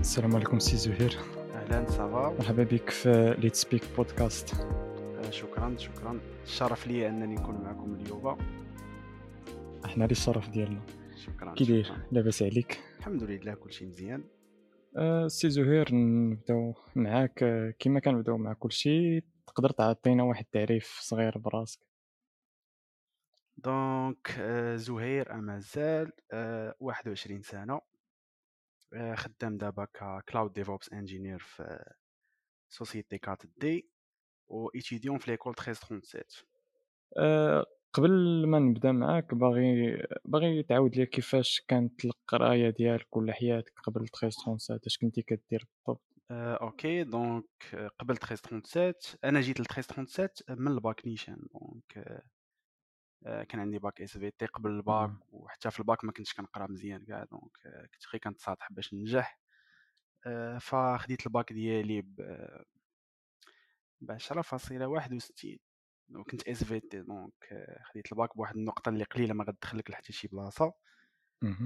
السلام عليكم سي زهير أهلا ça va مرحبا بك في Let's Speak Podcast شكرا شكرا الشرف لي انني نكون معكم اليوم إحنا لي الشرف ديالنا شكرا كي داير. لاباس عليك الحمد لله كلشي مزيان أه سي زهير نبداو معاك كيما كنبداو مع كلشي تقدر تعطينا واحد التعريف صغير براسك donc زهير امازال آه، 21 سنه خدام دابا cloud DevOps engineer في société كات دي و étudiant في l'école 1337 أه قبل ما نبدا معاك باغي باغي تعاود لي كيفاش كانت القراية ديالك ولا حياتك قبل 1337 اش كنتي كدير بالضبط؟ آه، okay donc آه، قبل 1337 أنا جيت ل 1337 من الباك نيشان donc آه، آه، كان عندي bac SVT قبل الباك. وحتى في الباك ما كنتش كنقرا مزيان كاع donc آه، كنت غير كنتصاطح باش ننجح آه، فخديت le bac ديالي ب ب 10.61 وكنت SVT donc آه، خديت le bac بواحد النقطة اللي قليلة ما غتدخلك لحتى شي.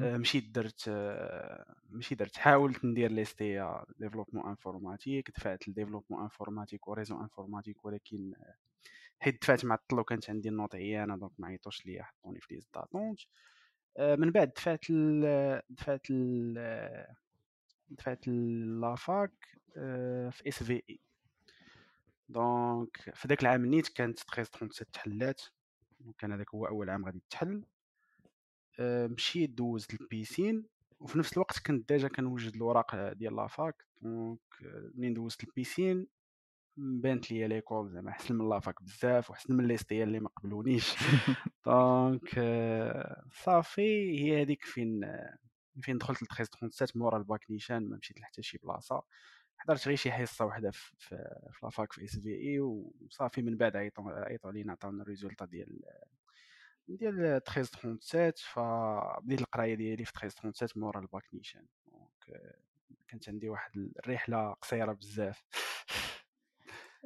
آه، مشيت درت آه، مشيت درت حاولت ندير les BTS développement informatique دفعت ل développement informatique و réseau informatique ولكن آه، حيت دفعت مع الطلو كانت عندي النوط عيانة donc ما عيطوش ليا حطوني في liste d'attente آه، من بعد دفعت ل دفعت ل دفعت la fac آه، في SVI donc في ذاك العام نيت كانت 1337 تحلات كان هذاك هو أول عام غادي تحل. آه، مشيت دوزت la piscine وفي نفس الوقت كنت déjà كنوجد الوراق ديال la fac donc منين دوزت la piscine بانت ليا l'école زعما احسن من la fac بزاف واحسن من les BTS اللي ما قبلونيش. donc آه، صافي هي هذيك فين فين دخلت ل 1337 مورا le bac نيشان ما مشيت لحتى شي بلاصة. حضرت غير شي حصة وحدة في في la fac في SVI وصافي من بعد عيطوا عيطوا علينا عطاونا الريزولتا ديال ديال 1337 فبديت القراية ديالي في 1337 مورا le bac نيشان. donc كانت عندي واحد الرحلة قصيرة بزاف.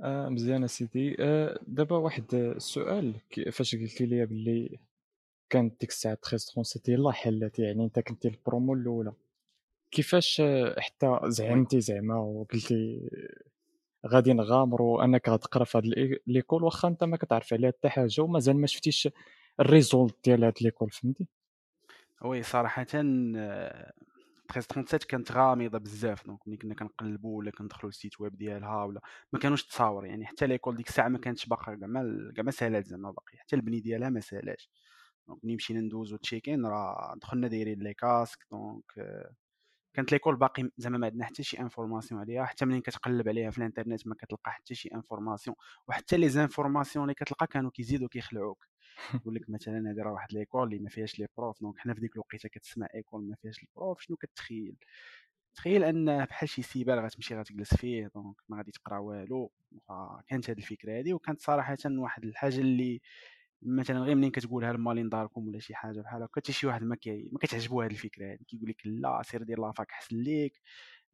آه مزيان سيدي آه دابا واحد السؤال فاش قلتي لي باللي كانت ديك الساعة 1337 يلاه حلت يعني انت كنتي البرومو الأولى. كيفاش آه، حتى زعمتي زعما وقلتي غادي نغامروا انك غتقرا في هاد l'école واخا انت ما كتعرف عليها حتى حاجة ومازال ما شفتيش ال résultat ديال هاد l'école فهمتي؟ oui صراحة آه، 1337 كانت غامضه بزاف donc ملي كنا كنقلبوا ولا كندخلوا le site web ديالها ولا ما كانوش تصاور يعني حتى l'école ديك الساعة ما كانتش باقا كاع كاع ما سالات زعما باقي حتى البني ديالها ما سالاش. donc ملي مشينا ندوزو check-in راه دخلنا دايرين les casques donc كانت l'école باقي زعما ما عندنا حتى شي information عليها حتى ملي كتقلب عليها في الانترنت ما كتلقى حتى شي information وحتى les informations اللي كتلقى كانوا كيزيدوا كيخلعوك. يقول لك مثلا هذه راه واحد l'école اللي ما فيهاش les profs donc حنا في ديك الوقيتة كتسمع école ما فيهاش les profs شنو كتخيل؟ تخيل أن بحال شي سيبة غتمشي غتجلس فيه donc ما غادي تقرا والو فكانت هذه الفكرة هذه وكانت صراحة واحد الحاجة اللي مثلا غير منين كتقولها لمالين داركم ولا شي حاجة بحال هكا حتى شي واحد ما كي ما كتعجبو هذه الفكرة هذه كيقول لك لا سير دير la fac احسن ليك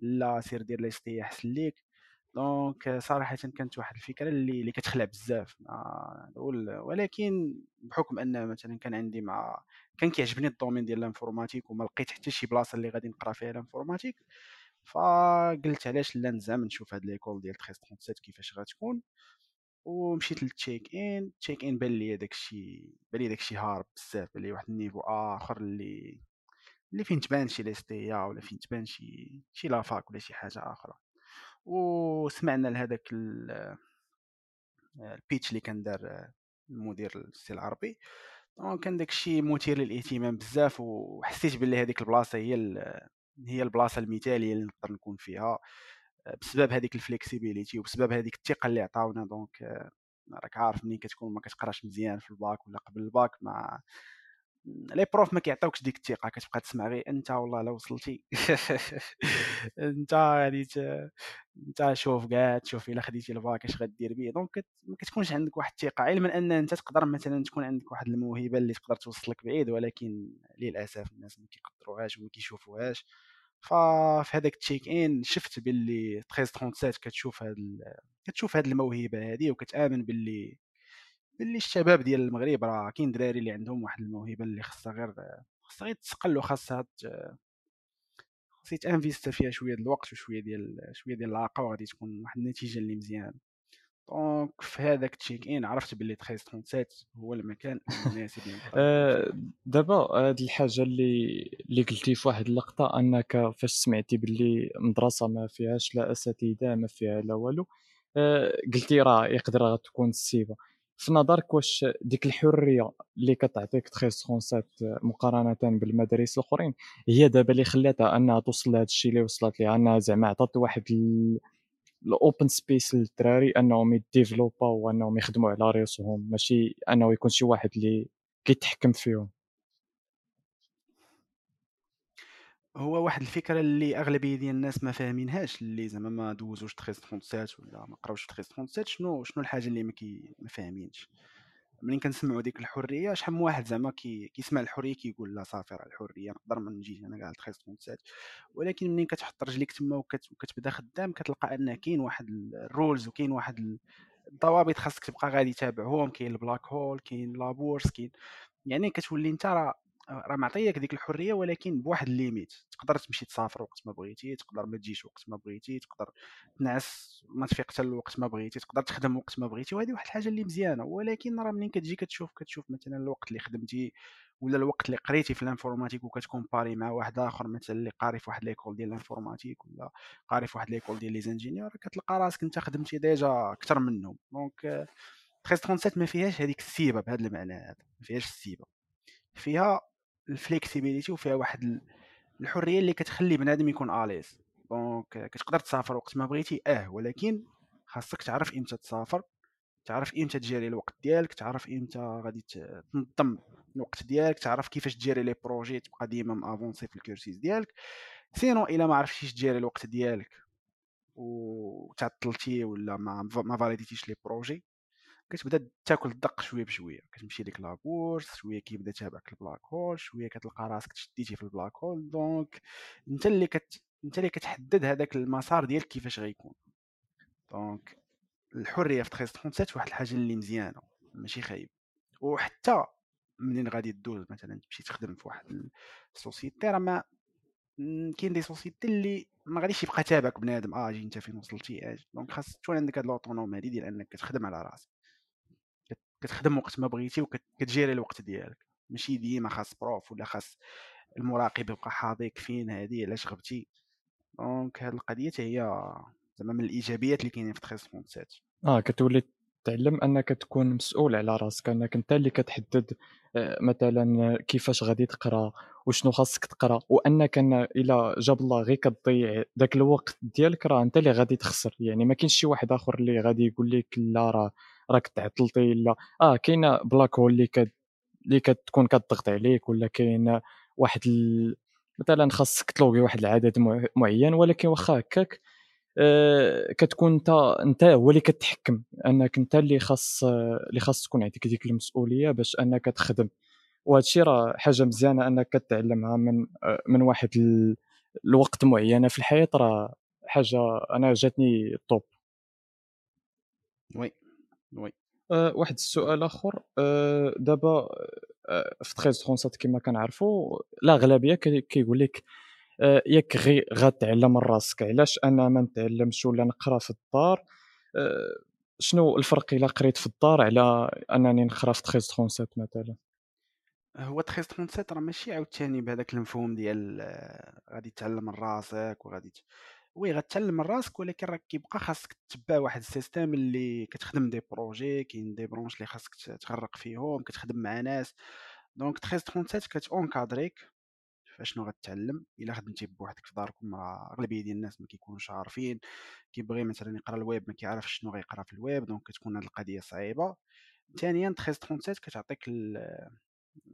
لا سير دير les BTS احسن ليك. donc صراحة كانت واحد الفكرة اللي اللي كتخلع بزاف. آه، ولكن بحكم أن مثلا كان عندي مع كان كيعجبني le domaine ديال l'informatique وما لقيت حتى شي بلاصة اللي غادي نقرا فيها l'informatique فقلت علاش لا نزعم نشوف هاد l'école ديال 1337 كيفاش غتكون. ومشيت لل check-in check-in بان لي داكشي بان لي داكشي هارب بزاف بان لي واحد niveau آخر اللي اللي فين تبان شي les BTS ولا فين تبان شي شي la fac ولا شي حاجة آخرى. وسمعنا لهذاك ال- pitch اللي كان دار المدير السي العربي. donc كان داكشي مثير للاهتمام بزاف وحسيت باللي هذيك البلاصة هي هي البلاصة المثالية اللي نقدر نكون فيها. بسبب هذيك la flexibilité وبسبب هذيك الثقة اللي عطاونا. donc آه، راك عارف ملي كتكون ما كتقراش مزيان في le bac ولا قبل le bac مع les profs ما كيعطيوكش ديك الثقة. كتبقى تسمع غير أنت والله لا وصلتي. أنت غادي أنت شوف كاع تشوف إلا خديتي le bac اش غدير به donc ما كتكونش عندك واحد الثقة. علما أن أنت تقدر مثلا تكون عندك واحد الموهبة اللي تقدر توصلك بعيد ولكن للأسف الناس ما كيقدروهاش وما كيشوفوهاش. ففي هذاك ال check-in شفت باللي 1337 كتشوف هاد ال... كتشوف هاد الموهبة هذه وكتآمن باللي باللي الشباب ديال المغرب راه كاين دراري اللي عندهم واحد الموهبة اللي خاصها غير خاصها غير تصقل وخاصها ت- خصك تـ investir فيها شوية ديال الوقت وشوية ديال شوية ديال الطاقة وغادي تكون واحد النتيجة اللي مزيانة. donc في هذاك check-in عرفت باللي 1337 هو المكان المناسب آه، دابا هاد الحاجة اللي اللي قلتي في واحد اللقطة أنك فاش سمعتي باللي مدرسة ما فيهاش لا أساتذة ما فيها لا والو آه، قلتي راه يقدر تكون السيبة في نظرك واش ديك الحرية اللي كتعطيك 1337 مقارنة بالمدارس الأخرين هي دابا اللي خلاتها أنها توصل لهذا الشيء اللي وصلت ليه؟ أنها زعما عطات واحد ال open space للدراري أنهم يديفلوباو وأنهم يخدموا على رأسهم ماشي أنه يكون شي واحد اللي كيتحكم فيهم. هو واحد الفكرة اللي أغلبية ديال الناس ما فاهمينهاش اللي زعما ما دوزوش 1337 ولا ما قراوش 1337 شنو شنو الحاجة اللي ما, كي ما فاهمينش. ملي كنسمعوا ديك الحرية شحال من واحد زعما كي كيسمع الحرية كيقول لا صافي راه الحرية نقدر ما نجيش أنا كاع 1337 ولكن ملي كتحط رجليك تما وكت وكتبدا خدام كتلقى أن كاين واحد ال rules وكاين واحد الضوابط خاصك تبقى غادي تابعهم كاين ال black hole كاين l'absence كاين يعني كتولي انت راه راه معطيك ديك الحرية ولكن بواحد limite. تقدر تمشي تسافر وقت ما بغيتي تقدر ما تجيش وقت ما بغيتي تقدر تنعس ما تفيق حتى الوقت ما بغيتي تقدر تخدم وقت ما بغيتي وهذه واحد الحاجة اللي مزيانة. ولكن راه منين كتجي كتشوف كتشوف مثلا الوقت اللي خدمتي ولا الوقت اللي قريتي في l'informatique وكتكومباري مع واحد آخر مثلا اللي قاري في واحد l'école ديال l'informatique ولا قاري في واحد l'école ديال les ingénieurs كتلقى راسك أنت خدمتي déjà أكثر منهم. donc 1337 ما فيهاش هذيك السيبة بهذا المعنى هذا. ما فيهاش السيبة. فيها ال flexibilité وفيها واحد الحرية اللي كتخلي بنادم يكون à l'aise. donc كتقدر تسافر وقت ما بغيتي آه ولكن خاصك تعرف إمتى تسافر تعرف إمتى تجيري الوقت ديالك تعرف إمتى غادي تنظم الوقت ديالك تعرف كيفاش تجيري les projets تبقى ديما م avancé في ال cursus ديالك. sinon إلا ما عرفتيش تجيري الوقت ديالك وتعطلتي ولا ما ما فاليديتيش les projets كتبدا تاكل الدق شوية بشوية كتمشي لك la bourse شوية كيبدا تابعك ال black hole شوية كتلقى راسك تشديتي في ال black hole donc انت اللي كت انت اللي كتحدد هذاك المسار ديالك كيفاش غيكون. donc الحرية في 1337 واحد الحاجة اللي مزيانة ماشي خايب. وحتى منين غادي دوز مثلا تمشي تخدم في واحد ال société راه ما كاين des sociétés اللي ما غاديش يبقى تابعك بنادم آه جي انت فين وصلتي؟ أجي donc خاص تكون عندك هاد l'autonomie هادي ديال إنك كتخدم على راسك. كتخدم وقت ما بغيتي وكتجيري الوقت ديالك. ماشي ديما خاص prof ولا خاص المراقب يبقى حاضيك فين هذه علاش غبتي؟ donc هاد القضية هي زعما من الإيجابيات اللي كاينين في 1337 آه كتولي تعلم أنك تكون مسؤول على راسك أنك أنت اللي كتحدد آه، مثلا كيفاش غادي تقرأ وشنو خاصك تقرأ وأنك إلا جاب الله غير كتضيع داك الوقت ديالك راه أنت اللي غادي تخسر. يعني ما كاينش شي واحد آخر اللي غادي يقول لك لا راه راك تعطلتي لا. آه كاينة black hole اللي كت اللي كتكون كتضغط عليك ولا كاين واحد ال... مثلا خاصك تلوغي واحد العدد معين ولكن واخا هكاك آه كتكون انت انت هو اللي كتحكم. أنك انت اللي خاص اللي خاص تكون عندك ديك المسؤولية باش أنك تخدم. وهذا الشيء راه حاجة مزيانة أنك كتعلمها من من واحد ال... الوقت معينة في الحياة راه حاجة أنا جاتني طوب وي. وي أه واحد السؤال آخر. أه دابا أه في 1337 كما كنعرفوا الاغلبيه كيقول لك أه ياك غي غتعلم من راسك. علاش أنا ما نتعلمش ولا نقرأ في الدار؟ أه شنو الفرق إلا قريت في الدار على أنني نقرأ في 1337 مثلا؟ هو 1337 راه ماشي عاوتاني بهذاك المفهوم ديال آه، غادي تعلم من راسك وغادي oui غتعلم من راسك ولكن راك كيبقى خاصك تتبع واحد ال système اللي كتخدم des projets كاين des branches اللي خاصك تغرق فيهم كتخدم مع ناس. donc 1337 كتونكادريك فاشنو غتعلم؟ إلا خدمتي بوحدك في داركم راه أغلبية ديال الناس ما كيكونوش عارفين. كيبغي مثلا يقرأ الويب ما كيعرفش شنو غيقرأ في ال web donc كتكون هذه القضية صعيبة. ثانيا 1337 كتعطيك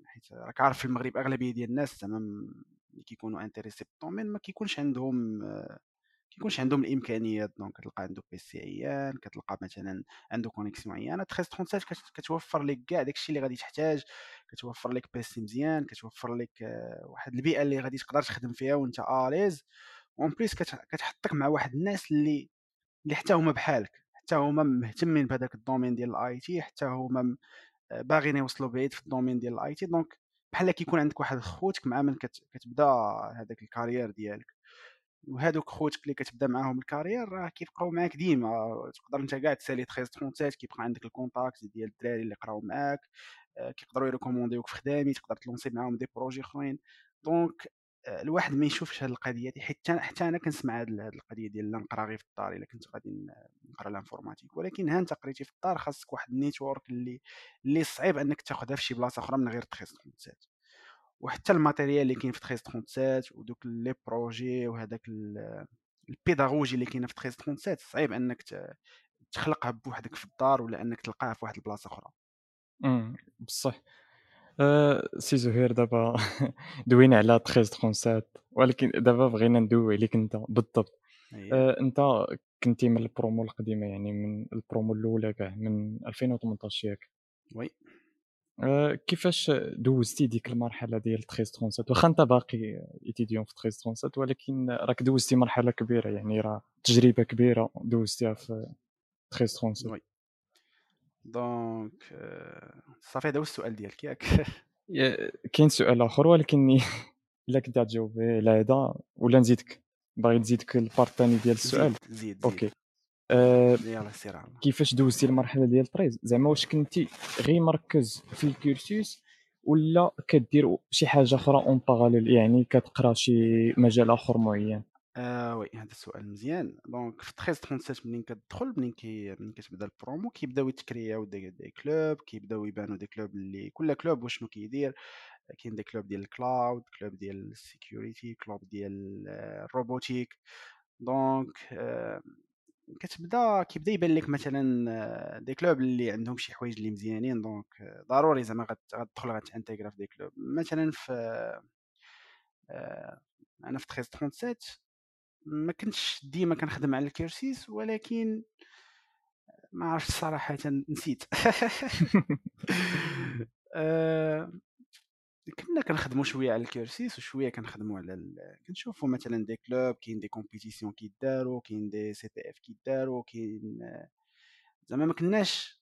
حيت راك عارف في المغرب أغلبية ديال الناس زعما اللي كيكونوا intéressés بال domaine ما كيكونش عندهم كيكونش عندهم الإمكانيات donc كتلقى عنده PC عيان كتلقى مثلا عنده connexion عيانه 1337 كتوفر لك كاع داكشي اللي غادي تحتاج كتوفر لك PC مزيان كتوفر لك آه، واحد البيئة اللي غادي تقدر تخدم فيها وانت à l'aise en plus كتحطك مع واحد الناس اللي اللي حتى هما بحالك حتى هما مهتمين بهذاك ال domaine ديال ال IT حتى هما آه، باغيين يوصلوا بعيد في ال domaine ديال ال IT donc بحال كيكون عندك واحد خوتك مع من كت... كتبدا هذاك ال carrière ديالك. وهادوك خوتك اللي كتبدا معاهم ال carrière راه كيبقاو معاك ديما. تقدر انت كاع تسالي 13 37 كيبقى عندك ال contact ديال الدراري اللي قراو معاك آه، كيقدروا يريكومونديوك في خدامي تقدر تلونسي معاهم des projets اخرين donc آه، الواحد ما يشوفش هاد القضية حيت حتى أنا كنسمع هاد القضية ديال لا نقرا غير في الدار إلا كنت غادي نقرا l'informatique. ولكن ها أنت قريتي في الدار خاصك واحد ال network اللي اللي صعيب أنك تاخذها في شي بلاصة أخرى من غير 13 37 وحتى ال matériel اللي كاين في 1337 ودوك les projets وهذاك ال pédagogie اللي كاينة في 1337 صعيب إنك تخلقها بوحدك في الدار ولا إنك تلقاها في واحد البلاصة أخرى. امم بصح. أه سي زهير دابا دوينا على 1337 ولكن دابا بغينا ندوي عليك أنت بالضبط. أه أنت كنتي من البرومو القديمة يعني من البرومو الأولى كاع من 2018 ياك. oui. كيفاش دوزتي ديك المرحلة ديال 1337 واخا انت باقي étudiant في 1337 ولكن راك دوزتي مرحلة كبيرة يعني راه تجربة كبيرة دوزتيها في 1337 oui. donc صافي هذا هو السؤال ديالك ياك كاين سؤال آخر ولكن الا كنت تجاوبي على هذا ولا نزيدك؟ باغي نزيدك ال part الثاني ديال السؤال؟ زيد زيد, زيد. OK. آه، كيفاش دوزتي المرحلة ديال ال treize؟ زعما واش كنتي غير مركز في ال cursus ولا كدير شي حاجة أخرى en parallèle يعني كتقرا شي مجال آخر معين؟ آه oui هذا السؤال مزيان. donc في 13 37 منين كتدخل؟ منين كي منين كتبدا البرومو؟ كيبداو يتكرياو des, des clubs كيبداو يبانو des clubs اللي كل club وشنو كيدير؟ كاين des clubs ديال ال cloud club ديال ال sécurité club ديال ال robotique donc آه كتبدا كيبدا يبان لك مثلا des clubs اللي عندهم شي حوايج اللي مزيانين donc ضروري زعما غتدخل غتانتيغرا في des clubs مثلا في آه، أنا في 1337 ما كنتش ديما كنخدم على ال cursus ولكن ما عرفتش صراحة نسيت. آه، كنا كنخدموا شوية على ال cursus وشوية كنخدموا على ال... كنشوفوا مثلا des clubs كاين des compétitions كيداروا كاين des CTF كيداروا كاين زعما ما كناش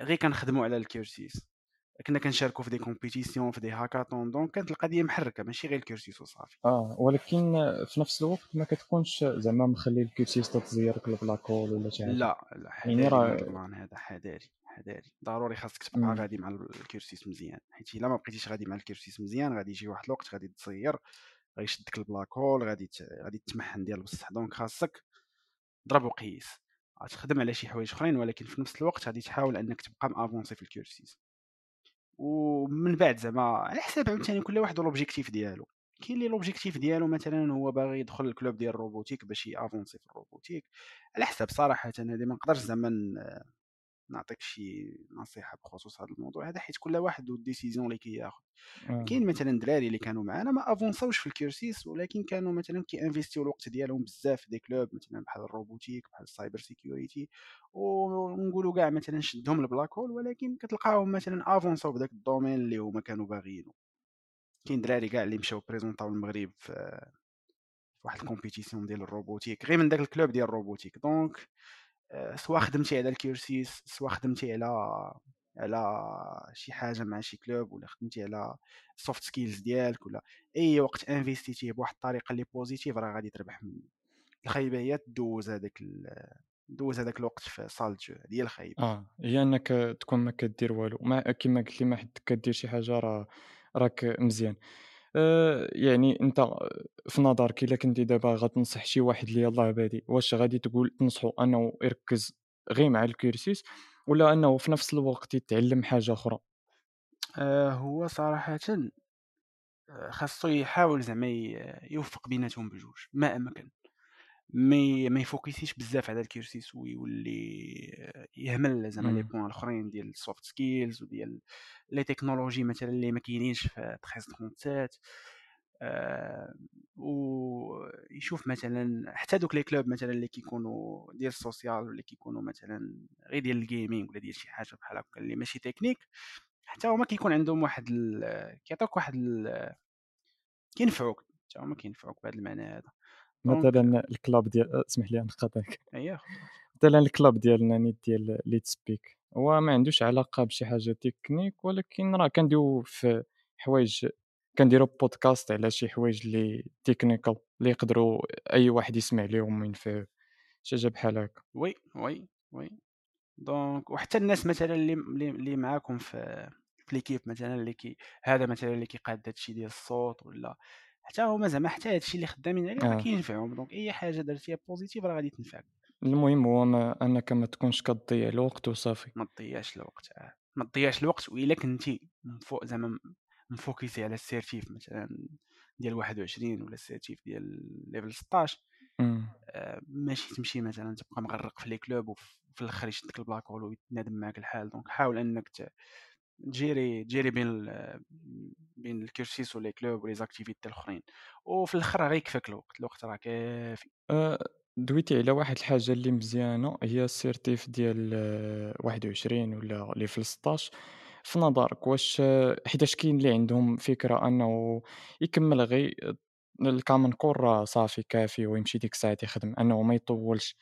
غير كنخدموا على ال cursus. كنا كنشاركوا في des compétitions في des hackathons donc كانت القضية محركة ماشي غير ال cursus وصافي. آه ولكن في نفس الوقت ما كتكونش زعما مخلي ال cursus تزيرك ال blackhole ولا شي حاجة. لا لا يعني راه هذا حذاري. حذاري. ضروري خاصك تبقى غادي مع ال cursus مزيان. حيت إلا ما بقيتيش غادي مع ال cursus مزيان غادي يجي واحد الوقت غادي تصير غادي يشدك ال blackhole غادي غادي تمحن ديال بصح. donc خاصك ضرب وقيس. غتخدم على شي حوايج أخرين ولكن في نفس الوقت غادي تحاول أنك تبقى م avancé في ال cursus. ومن بعد زعما على حساب عاوتاني كل واحد l'objectif ديالو. كاين اللي l'objectif ديالو مثلا هو باغي يدخل ال club ديال ال robotique باش ي avancer في ال robotique. على حساب صراحة هذه ما نقدرش زعما نعطيك شي نصيحة بخصوص هذا الموضوع هذا حيت كل واحد وال décision اللي كياخذ آه. كاين مثلا دراري اللي كانوا معنا ما avancé اوش في ال cursus ولكن كانوا مثلا كي investi يو الوقت ديالهم بزاف في des clubs مثلا بحال ال robotique بحال ال cyber security ونقولوا كاع مثلا شدهم ال blackhole ولكن كتلقاهم مثلا avancé او بداك ال domaine اللي هما كانوا باغيينه كاين دراري كاع اللي مشاو présenté او المغرب في واحد ال compétition ديال ال robotique غير من داك ال club ديال ال robotique. donc سواء خدمتي على ال cursus سواء خدمتي على على شي حاجة مع شي club ولا خدمتي على soft skills ديالك ولا أي وقت investi تيه بواحد الطريقة اللي positive راه غادي تربح منه. الخايبة هي تدوز هذاك دوز هذاك الوقت في salle jeux هي الخايبة. آه هي أنك تكون ما كدير والو. ما كما قلت لي ما حد كدير شي حاجة راه راك مزيان. آه، يعني أنت في نظرك إلا كنتي دابا غتنصح شي واحد اللي يلاه بادي واش غادي تقول تنصحو أنه يركز غير مع ال cursus ولا أنه في نفس الوقت يتعلم حاجة أخرى؟ آه هو صراحة آه، خاصو يحاول زعما يوفق بيناتهم بجوج ما أمكن. ما ما ي focus يش بزاف على ال cursus ويولي يهمل زعما les points الاخرين ديال ال soft skills وديال les technologies مثلا اللي ما كاينينش في 1337 آه ويشوف مثلا حتى دوك les clubs مثلا اللي كيكونوا ديال ال social ولا كيكونوا مثلا غير ديال ال gaming ولا ديال شي حاجة بحال هكا اللي ماشي تكنيك حتى هما كيكون عندهم واحد ال... كيعطوك واحد. كينفعوك حتى هما كينفعوك بهذا المعنى هذا مثلا ال club ديال اسمح لي نقاطعك مثلا ال club ديالنا نيت ديال Let's Speak هو ما عندوش علاقة بشي حاجة تكنيك ولكن راه كنديو في حوايج كنديرو بودكاست على شي حوايج اللي technical اللي يقدروا أي واحد يسمع ليهم وينفعوه شي حاجة بحال هكا. oui oui oui. donc وحتى الناس مثلا اللي اللي اللي معاكم في في l'équipe مثلا اللي كي هذا مثلا اللي كيقاد هادشي ديال الصوت ولا حتى هما زعما حتى هادشي اللي خدامين عليه راه. كينفعهم donc أي حاجة درتيها positive راه غادي تنفعك المهم هو ما أنك ما تكونش كتضيع الوقت وصافي ما تضيعش الوقت آه. ما تضيعش الوقت وإلا كنتي مفو زعما م focus ي على ال certif مثلا ديال 21 ولا ال certif ديال level 16 أمم. آه، ماشي تمشي مثلا تبقى مغرق في les clubs وفي الآخر يشدك ال blackhole ويتنادم معاك الحال donc حاول أنك ت- ت gérer ت gérer بين بين ال cursus و les clubs و les activités الأخرين. وفي الأخر راه غيكفاك الوقت الوقت راه كافي. أه، دويتي على واحد الحاجة اللي مزيانة هي ال certif ديال أه، 21 ولا level 16 في نظرك واش أه، حيتاش كاين اللي عندهم فكرة أنه يكمل غير ال common core صافي كافي ويمشي ديك الساعات يخدم أنه ما يطولش؟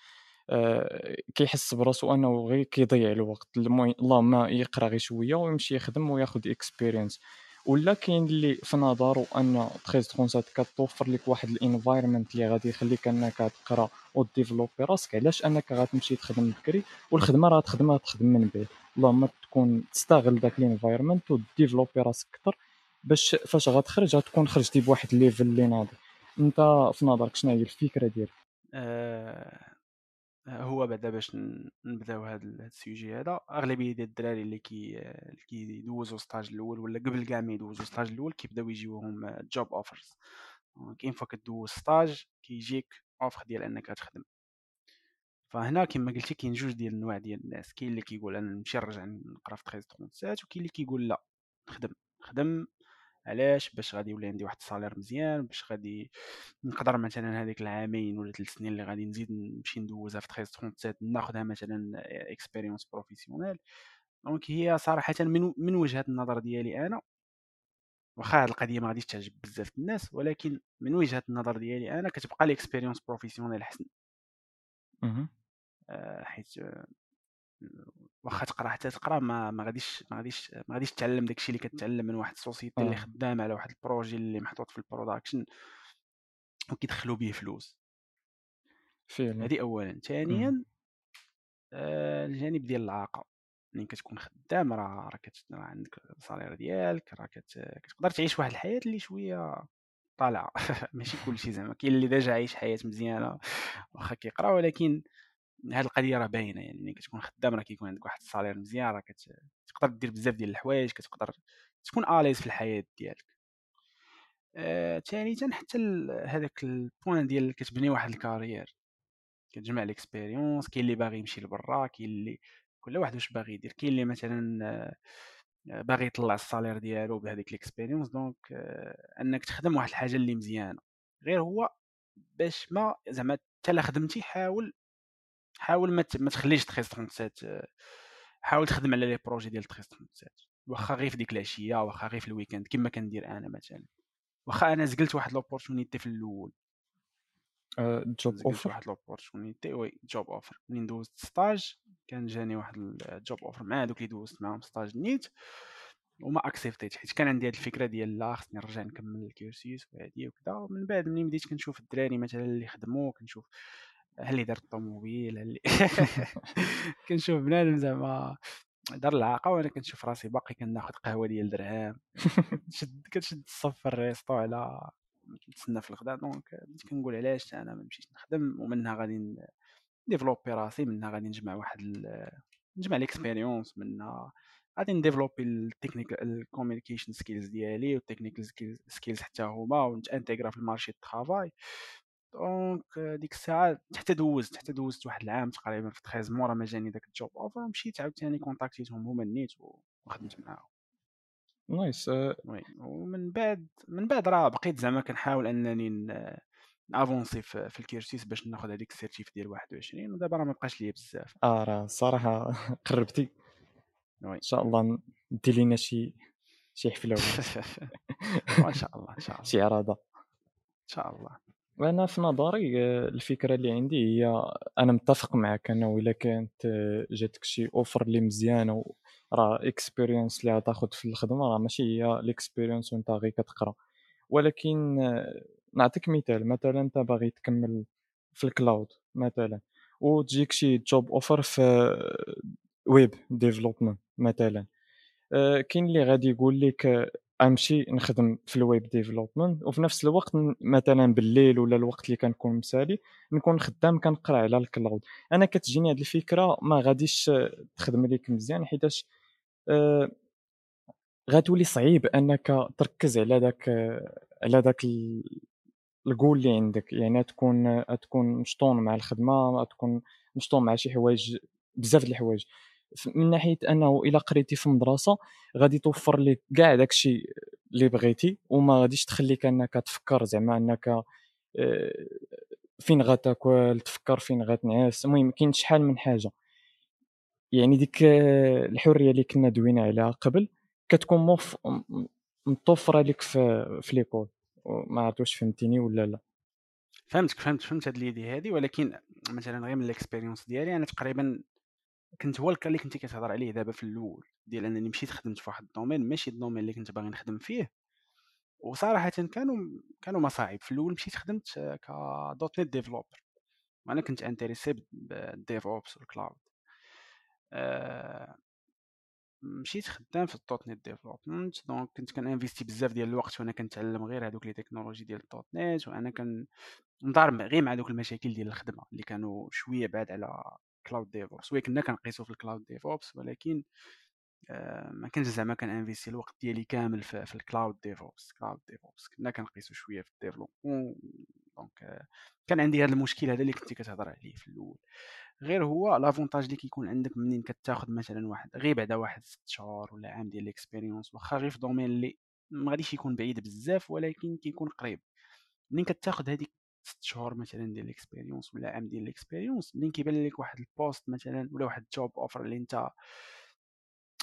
كيحس براسو انه غير كيضيع الوقت. اللهم يقرا غير شوية ويمشي يخدم وياخذ experience ولا كاين اللي في نظرو أن 1337 كتوفر لك واحد ال environment اللي غادي يخليك أنك تقرأ و développer راسك. علاش أنك غتمشي تخدم بكري والخدمة راه تخدمها تخدم من بعد اللهم تكون تستغل داك ال environment و développer راسك أكثر باش فاش غتخرج غتكون خرجتي بواحد ال level اللي ناضي أنت في نظرك شنو هي الفكرة ديالك؟ آه، هو بعدا باش نبداو هاد ال- هاد ال sujet هذا. أغلبية ديال الدراري اللي كي اللي كيدوزو stage الأول ولا قبل كاع ما يدوزو stage الأول كيبداو يجيوهم job offers كاين fois كدوز stage كيجيك offer ديال إنك تخدم. فهنا كما قلتي كاين جوج ديال النوع ديال الناس. كاين اللي كيقول أنا نمشي نرجع نقرا في 1337 وكاين اللي كيقول لا نخدم. نخدم علاش؟ باش غادي يولي عندي واحد ال salaire مزيان باش غادي نقدر مثلا هذيك العامين ولا ثلاث سنين اللي غادي نزيد نمشي ندوزها في 1337 ناخذها مثلا expérience professionnelle donc هي صراحة من من وجهة النظر ديالي أنا واخا هاد القضية ما غاديش تعجب بزاف الناس ولكن من وجهة النظر ديالي أنا كتبقى l'expérience professionnelle احسن حيت واخا تقرا حتى تقرا ما ما غاديش ما غاديش ما غاديش تعلم داكشي اللي كتعلم من واحد ال société اللي آه. خدامه على واحد ال projet اللي محطوط في ال production وكيدخلوا به فلوس. فعلا. هذه اولا. ثانيا آه، الجانب ديال العاقه ملي كتكون خدام راه راه كت- راه عندك ال salaire ديالك راه كت- كتقدر تعيش واحد الحياة اللي شوية طالعة. ماشي كلشي زعما. كاين اللي déjà عايش حياة مزيانة واخا كيقرا ولكن هاد القضية راه باينة يعني ملي كتكون خدام راه كيكون عندك واحد ال salaire مزيان راه كت- كتقدر دير بزاف ديال الحوايج كتقدر تكون à l'aise في الحياة ديالك. آه، ثانيا حتى ال- هذاك ال point ديال كتبني واحد ال carrière كتجمع l'expérience كاين اللي باغي يمشي لبرا كاين اللي كل واحد واش باغي يدير. كاين اللي مثلا آه، باغي يطلع ال salaire ديالو بهذيك l'expérience donc آه، أنك تخدم واحد الحاجة اللي مزيانة. غير هو باش ما زعما حتى لا خدمتي حاول حاول ما ما تخليش 1337 آه، حاول تخدم على les projets ديال 1337 واخا غير في ديك العشية واخا غير في ال weekend كما كندير أنا مثلا. واخا أنا زقلت واحد l'opportunité في الأول. job زقلت offer واحد l'opportunité oui job offer منين دوزت stage كان جاني واحد ال job offer مع دوك اللي دوزت معاهم stage نيت وما accepté ت حيت كان عندي هاد الفكرة ديال لا خصني نرجع نكمل ال cursus وهادي وكذا ومن بعد ملي بديت كنشوف الدراري مثلا اللي خدموا كنشوف اللي دار الطوموبيل؟ اللي كنشوف بنادم زعما دار العاقه وأنا كنشوف راسي باقي كناخذ قهوة ديال درهم كتشد كتشد الصف في ال resto على نتسنى في الغداء donc بديت كنقول علاش أنا ما نمشيش نخدم ومنها غادي ن développer راسي منها غادي نجمع واحد ال... نجمع l'expérience منها غادي ن développer ال technique ال communication skills ديالي وال technical skills حتى هما ونت intégrer في ال marché ال travail donc ديك الساعة حتى دوزت حتى دوزت واحد العام تقريبا في 13 مورا ما جاني داك ال job. offer مشيت عاوتاني contacté تهم هما النيت وخدمت معاهم. nice. oui ومن بعد من بعد راه بقيت زعما كنحاول أنني ن avancer في, في ال cursus باش ناخذ هذيك ال certif ديال 21 ودابا راه ما بقاش ليا بزاف. آه راه الصراحه قربتي. oui. إن شاء الله دير لينا شي شي حفلة وإن شاء الله إن شاء الله. شي عراضه إن شاء الله. أنا في نظري آآ الفكرة اللي عندي هي أنا متّفق معاك أنه إلا كانت آه، جاتك شي offer اللي مزيانة راه experience اللي غتاخد في الخدمة راه ماشي هي الexperience وأنت غير كتقرأ، ولكن آه، نعطيك مثال، مثلًا أنت باغي تكمّل في الcloud مثلًا وتجيك شي job offer في web development مثلًا. كاين اللي غادي يقول لك آه، غنمشي نخدم في الweb development وفي نفس الوقت مثلًا بالليل ولا الوقت اللي كنكون مسالي، نكون خدام كنقرأ على الcloud. أنا كتجيني هاد الفكرة ما غاديش آه، تخدم ليك مزيان حيتاش آآ غتولي صعيب أنك تركّز على داك آه، على داك ال الgoal اللي عندك، يعني غتكون غتكون مشطون مع الخدمة، غتكون مشطون مع شي حوايج بزاف د الحوايج، من ناحية أنه إلا قريتي في مدرسة غادي توفر ليك كاع داك الشي اللي بغيتي، وما غاديش تخليك أنك تفكر زعما أنك آآ فين غتاكل، تفكر فين غتنعس، المهم كاين شحال من حاجة، يعني ديك آه، الحرية اللي كنا دوينا عليها قبل كتكون موف م متوفرة ليك في في ليكول، ما عرفت واش فهمتيني والّا لأ؟ فهمتك فهمت فهمت هاد ليدي هادي ولكن مثلا غير من ال expérience ديالي أنا تقريبا كنت هو اللي كنتي كتهضر عليه دابا في الأول ديال أنني مشيت خدمت في واحد ال domaine ماشي ال domaine اللي كنت باغي نخدم فيه. وصراحه كانوا كانوا مصاعب. في الأول مشيت خدمت ك dot net developer. وأنا كنت intéressé بال DevOps وال cloud. مشيت خدام في الدوت نت ديفلوبمنت. دونك كنت كنانفيستي بزاف ديال الوقت وأنا كنتعلم غير هذوك les technologies ديال ال dot net. وأنا كن مضارب غير مع دوك المشاكل ديال الخدمة اللي كانوا شوية بعاد على cloud DevOps oui كنا كنقيسو في ال cloud DevOps ولكن آه ما كنتش زعما كن investir الوقت ديالي كامل في, في ال cloud DevOps cloud DevOps كنا كنقيسو شوية في ال développement donc آه كان عندي هذا المشكل هذا اللي كنتي كتهضر عليه في الأول. غير هو l'avantage اللي كيكون عندك منين كتاخذ مثلا واحد غير بعدا واحد ست شهور ولا عام ديال ال expérience واخا غير في domaine اللي ما غاديش يكون بعيد بزاف ولكن كيكون قريب. منين كتاخذ هذيك ست شهور مثلا ديال ال expérience ولا عام ديال ال expérience منين كيبان لك واحد ال poste مثلا ولا واحد job offer اللي انت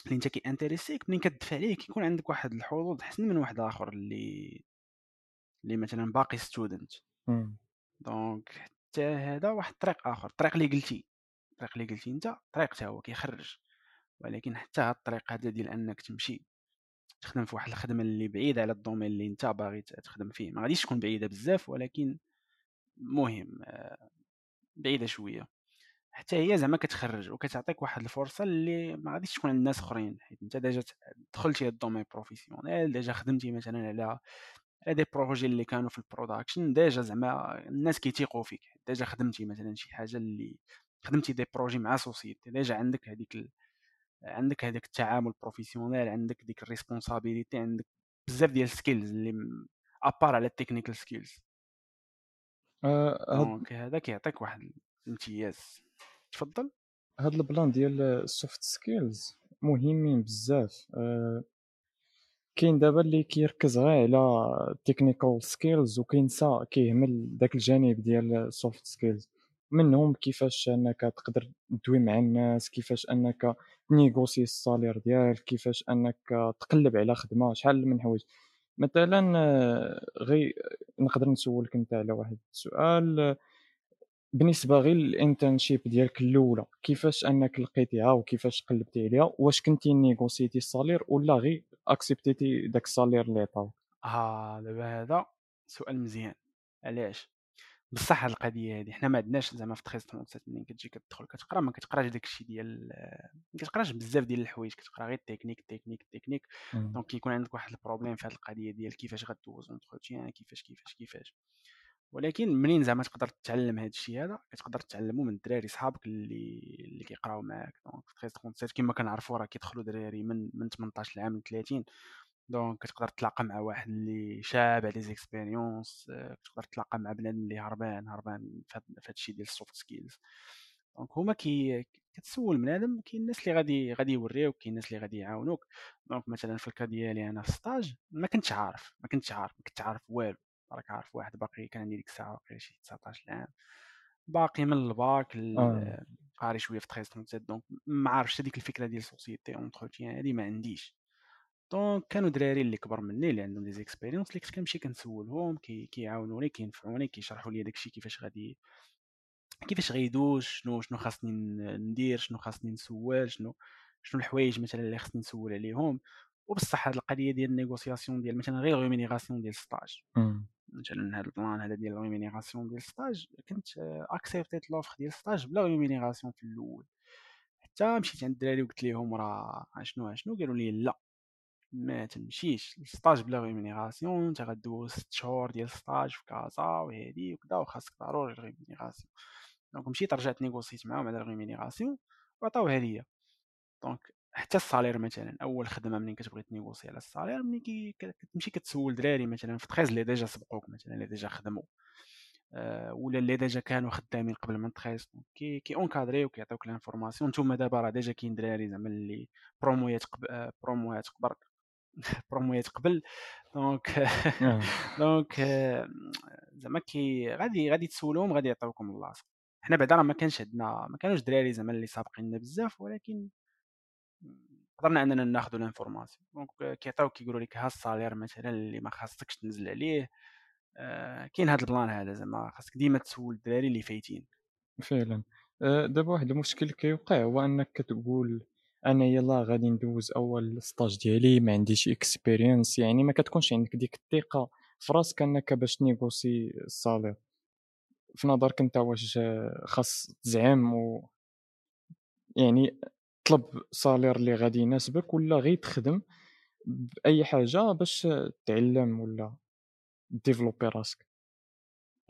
اللي انت كي intéresser ك منين كتدفع عليه كيكون عندك واحد الحظوظ احسن من واحد آخر اللي اللي مثلا باقي student donc حتى هذا واحد الطريق آخر الطريق اللي قلتي. الطريق اللي قلتي انت طريق حتى هو كيخرج. ولكن حتى هاد الطريق هذا ديال أنك تمشي تخدم في واحد الخدمة اللي بعيدة على ال domaine اللي انت باغي تخدم فيه. ما غاديش تكون بعيدة بزاف ولكن مهم آه، بعيدة شوية. حتى هي زعما كتخرج وكتعطيك واحد الفرصة اللي ما غاديش تكون عند الناس أخرين حيت أنت déjà دخلتي هاد ال domaine professionnel déjà خدمتي مثلا على على des projets اللي كانوا في ال production déjà زعما الناس كيتيقوا فيك. déjà خدمتي مثلا شي حاجة اللي خدمتي des projets مع société déjà عندك هذيك ال... عندك هذاك التعامل professionnel عندك ديك ال responsabilité عندك بزاف ديال ال skills اللي à part على ال technical skills donc هذا كيعطيك واحد الامتياز. تفضل. هاد ال plan ديال ال soft skills مهمين بزاف. أه كاين دابا اللي كيركز غير على technical skills وكينسى كيهمل داك الجانب ديال ال soft skills منهم كيفاش أنك تقدر تدوي مع الناس كيفاش أنك ت négocier ال salaire ديالك كيفاش أنك تقلب على خدمة شحال من حوايج. مثلا آه، غير نقدر نسولك أنت على واحد السؤال. بالنسبة غير ال internship ديالك الأولى كيفاش أنك لقيتيها وكيفاش قلبتي عليها؟ واش كنتي négocié تي ال salaire ولا غير accepté تي داك ال salaire اللي عطاو آه دابا هذا سؤال مزيان. علاش؟ بصح هاد القضية هادي حنا ما عندناش زعما في 13 ملي كتجي كتدخل كتقرا ما كتقراش داكشي ديال ما كتقراش بزاف ديال الحوايج كتقرا غير ال technique ال technique ال technique donc كيكون عندك واحد ال problème في هاد القضية ديال كيفاش غدوز entretien كيفاش كيفاش كيفاش. ولكن منين زعما تقدر تتعلم هذا الشيء هذا؟ كتقدر تعلمو من الدراري صحابك اللي اللي كيقراو معاك. donc في 13 كما كنعرفوا راه كيدخلوا دراري من من 18 عام ل 30 donc كتقدر تلاقى مع واحد اللي شابع les expériences آه، كتقدر تلاقى مع بنادم اللي هربان هربان في هذا الشيء ديال ال soft skills donc هما كي كتسول بنادم كاين الناس اللي غادي غادي يوريوك كاين الناس اللي غادي يعاونوك. donc مثلا في ال cas ديالي أنا في stage ما كنتش عارف ما كنتش عارف ما كنتش عارف والو. راك عارف واحد باقي كان عندي ديك الساعة باقي شي 19 عام باقي من الباك آه. قاري شوية في 13 37 donc ما عارفش هذيك الفكرة ديال société entretien هذه ما عنديش. donc كانوا دراري اللي كبر مني اللي عندهم des expériences اللي كنت كنمشي كنسولهم كيعاونوني كينفعوني كيشرحوا لي داكشي كيفاش غادي كيفاش غيدوز شنو شنو خاصني ندير شنو خاصني نسول شنو شنو الحوايج مثلا اللي خاصني نسول عليهم. وبصح هاد القضية ديال ال négociation ديال مثلا غير rémunération ديال stage مثلا هاد البلان هذا ديال rémunération ديال stage كنت اكسبتيت l'offre ديال stage بلا rémunération في الأول. حتى مشيت عند الدراري وقلت لهم راه شنو شنو؟ قالوا لي لا. ما تمشيش ال stage بلا rémunération انت غدوز ست شهور ديال stage في كازا وهادي وكذا وخاصك ضروري rémunération donc مشيت رجعت نيغوسيت معاهم على ال rémunération وعطاوها ليا donc حتى ال salaire مثلا أول خدمة منين كتبغي تنيغوسي على ال salaire ملي كتمشي كتسول دراري مثلا في 13 اللي déjà سبقوك مثلا اللي déjà خدموا أه ولا اللي déjà كانوا خدامين قبل من 13 كي كي اونكادري وكيعطيوك لانفورماسيون نتوما دابا راه ديجا كاين دراري زعما اللي برومويات قبل برومويات قبل برومويات قبل دونك دونك زعما كي غادي غادي تسولهم غادي يعطيوكم اللاصق. حنا بعدا راه ما كانش عندنا ما كانوش دراري زعما اللي سابقيننا بزاف ولكن قدرنا اننا ناخذ لانفورماسيون دونك كيعطيو كيقولوا لك ها الصالير مثلا اللي ما خاصكش تنزل عليه آه كاين هذا البلان هذا زعما خاصك ديما تسول الدراري اللي فايتين. فعلا. آه دابا واحد المشكل كيوقع هو انك كتقول أنا يلا غادي ندوز أول stage ديالي ما عنديش expérience يعني ما كتكونش عندك ديك الثقة في راسك أنك باش تنيغوسي ال salaire. في نظرك أنت واش خاص تزعم و يعني طلب salaire اللي غادي يناسبك ولا غير تخدم بأي حاجة باش تعلم ولا ديفلوبي راسك.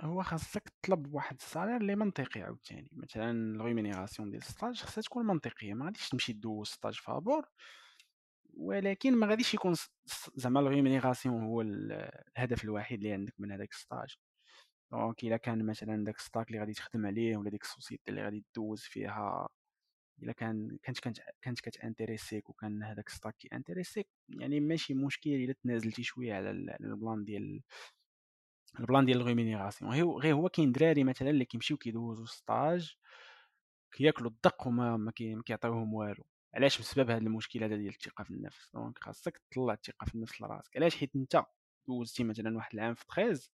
هو خاصك تطلب واحد ال salaire اللي منطقي عاوتاني. مثلا ال rémunération ديال ال stage خاصها تكون منطقية ما غاديش تمشي دوز stage فابور. ولكن ما غاديش يكون زعما ال rémunération هو الهدف الوحيد اللي عندك من هذاك ال stage. donc إلا كان مثلا داك stack اللي غادي تخدم عليه ولا ديك ال société اللي غادي دوز فيها إلا كان كانت كانت كانت كتأنتريسيك وكان هذاك stack كيأنتريسيك يعني ماشي مشكل إلا تنازلتي شوية على البلان ديال البلان ديال ال rémunération. غير هو كاين دراري مثلا اللي كيمشيو كيدوزو stage كياكلوا الدق وما ما كيعطيوهم والو. علاش بسبب هذا المشكل هذا ديال الثقة في النفس؟ donc خاصك تطلع الثقة في النفس لراسك. علاش؟ حيت انت دوزتي مثلا واحد العام في 13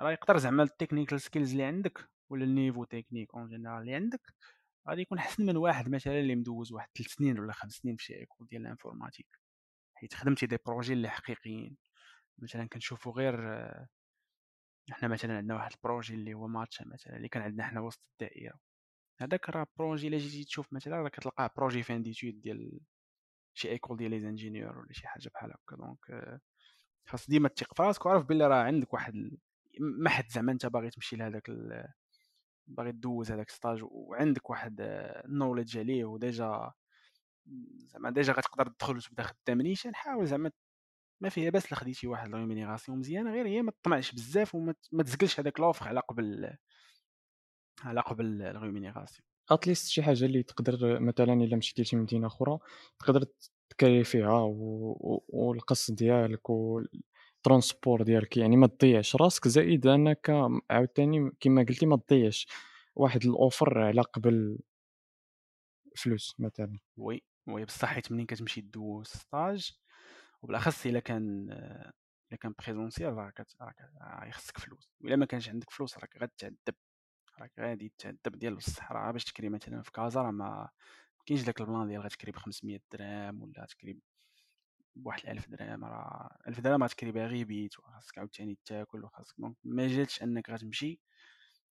راه يقدر زعما ال technical skills اللي عندك ولا ال niveau technique en général اللي عندك غادي يكون أحسن من واحد مثلا اللي مدوز واحد 3 سنين ولا 5 سنين في شي école ديال ال informatique. حيت خدمتي des projets اللي حقيقيين. مثلا كنشوفوا غير إحنا مثلا عندنا واحد ال projet اللي هو ماتش مثلا اللي كان عندنا حنا وسط الدار. هذاك راه projet إلا جيتي تشوف مثلا راه كتلقاه projet fin d'études ديال شي école ديال les ingénieurs ولا شي حاجة بحال هكا. donc خاص ديما تثق في راسك وعرف بلي راه عندك واحد ما حد زعما أنت باغي تمشي لهذاك باغي دوز هذاك stage وعندك واحد ال knowledge عليه و déjà زعما déjà غتقدر تدخل وتبدا خدام نيشان حاول زعما ما فيها باس خديتي واحد الريمينيراسيون مزيانه غير هي ما تطمعش بزاف وما تزقلش هذاك لوفر على قبل على قبل الريمينيراسيون اتليست شي حاجة اللي تقدر مثلا إلا مشيتي لشي مدينة أخرى تقدر تكري فيها والقص ديالك الترونسبور ديالك يعني ما تضيعش. راسك زائد أنك عاوتاني كما قلتي ما تضيعش واحد ال offre على قبل فلوس مثلا. oui oui بصح حيت منين كتمشي دوز stage وبالاخص إلا كان إلا كان présentiel راه يخصك فلوس. وإلا ما كانش عندك فلوس راك غتعذب. راك غادي تعذب ديال بصح راه باش تكري مثلا في كازا راه ما كاينش داك البلان ديال غتكري ب 500 درهم ولا تكري بواحد الألف درهم. راه ألف درهم غتكري بها غير بيت وخاصك عاوتاني تاكل وخاصك donc ما جاتش أنك غتمشي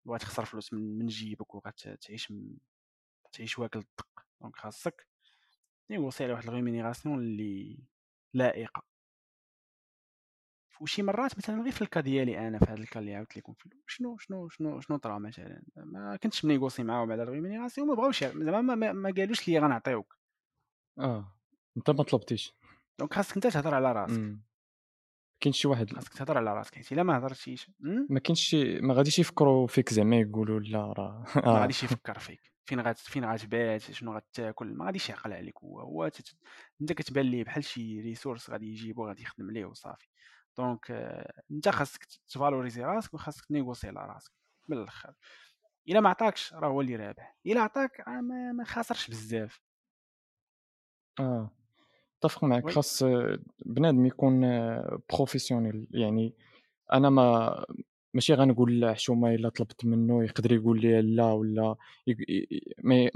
وغتخسر فلوس من, من جيبك وغتعيش تعيش واكل الدق. donc خاصك نيغوسي على واحد ال rémunération اللي لائقة. وشي مرات مثلا غير في ال cas ديالي أنا في هذا ال cas اللي عاودت لكم شنو شنو شنو شنو طرا مثلا؟ ما كنتش منيغوسي معاهم على ال rémunération ما بغاوش زعما ما, ما قالوش لي غنعطيوك. آه أنت ما طلبتيش. donc خاصك أنت تهضر على راسك. كاين شي واحد خاصك تهضر على راسك حيت إلا ما هضرتيش ما كاينش شي ما غاديش يفكروا فيك زعما يقولوا لا راه ما آه. غاديش يفكر فيك. فين غات فين غتبات شنو غتاكل ما غاديش يعقل عليك. هو هو تت... انت كتبان ليه بحال شي ressource غادي يجيبو غادي يخدم عليه وصافي. donc آه، انت خاصك تفالوريزي راسك وخاصك تنيغوسي على راسك من الآخر. الا ما عطاكش راه هو اللي رابح. الا عطاك ما, ما خاسرش بزاف. آه. متّفق معاك، وي خاص بنادم يكون professionnel يعني أنا ما ماشي غنقول لحشومة إلا طلبت منّه يقدر يقول لي لا ولا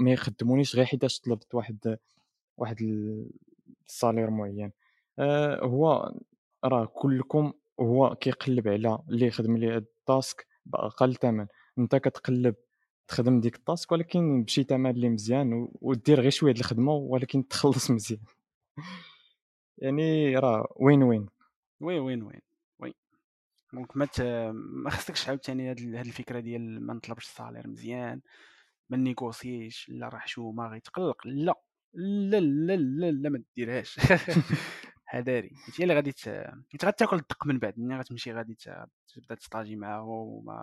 ما يخدمونيش غير حيتاش طلبت واحد واحد ال السالير معيّن. آآ هو راه كلّكم هو كيقلّب على اللي يخدم ليه هاد الtask بأقل تمن، أنت كتقلّب تخدم ديك ال task ولكن بشي تمن اللي مزيان ودير غير شوية د الخدمة ولكن تخلّص مزيان. يعني راه win win. oui win win oui donc ما. ما خصكش عاوتاني هاد ال- هاد الفكرة ديال ما نطلبش ال salaire مزيان ما نيغوسيش لا راه حشومه غيتقلق لا لا لا لا لا ما ديرهاش. حذاري حيت هي اللي غادي ت... حيت غتاكل الدق من بعد ملي غتمشي غادي تبدا تستاجي معاه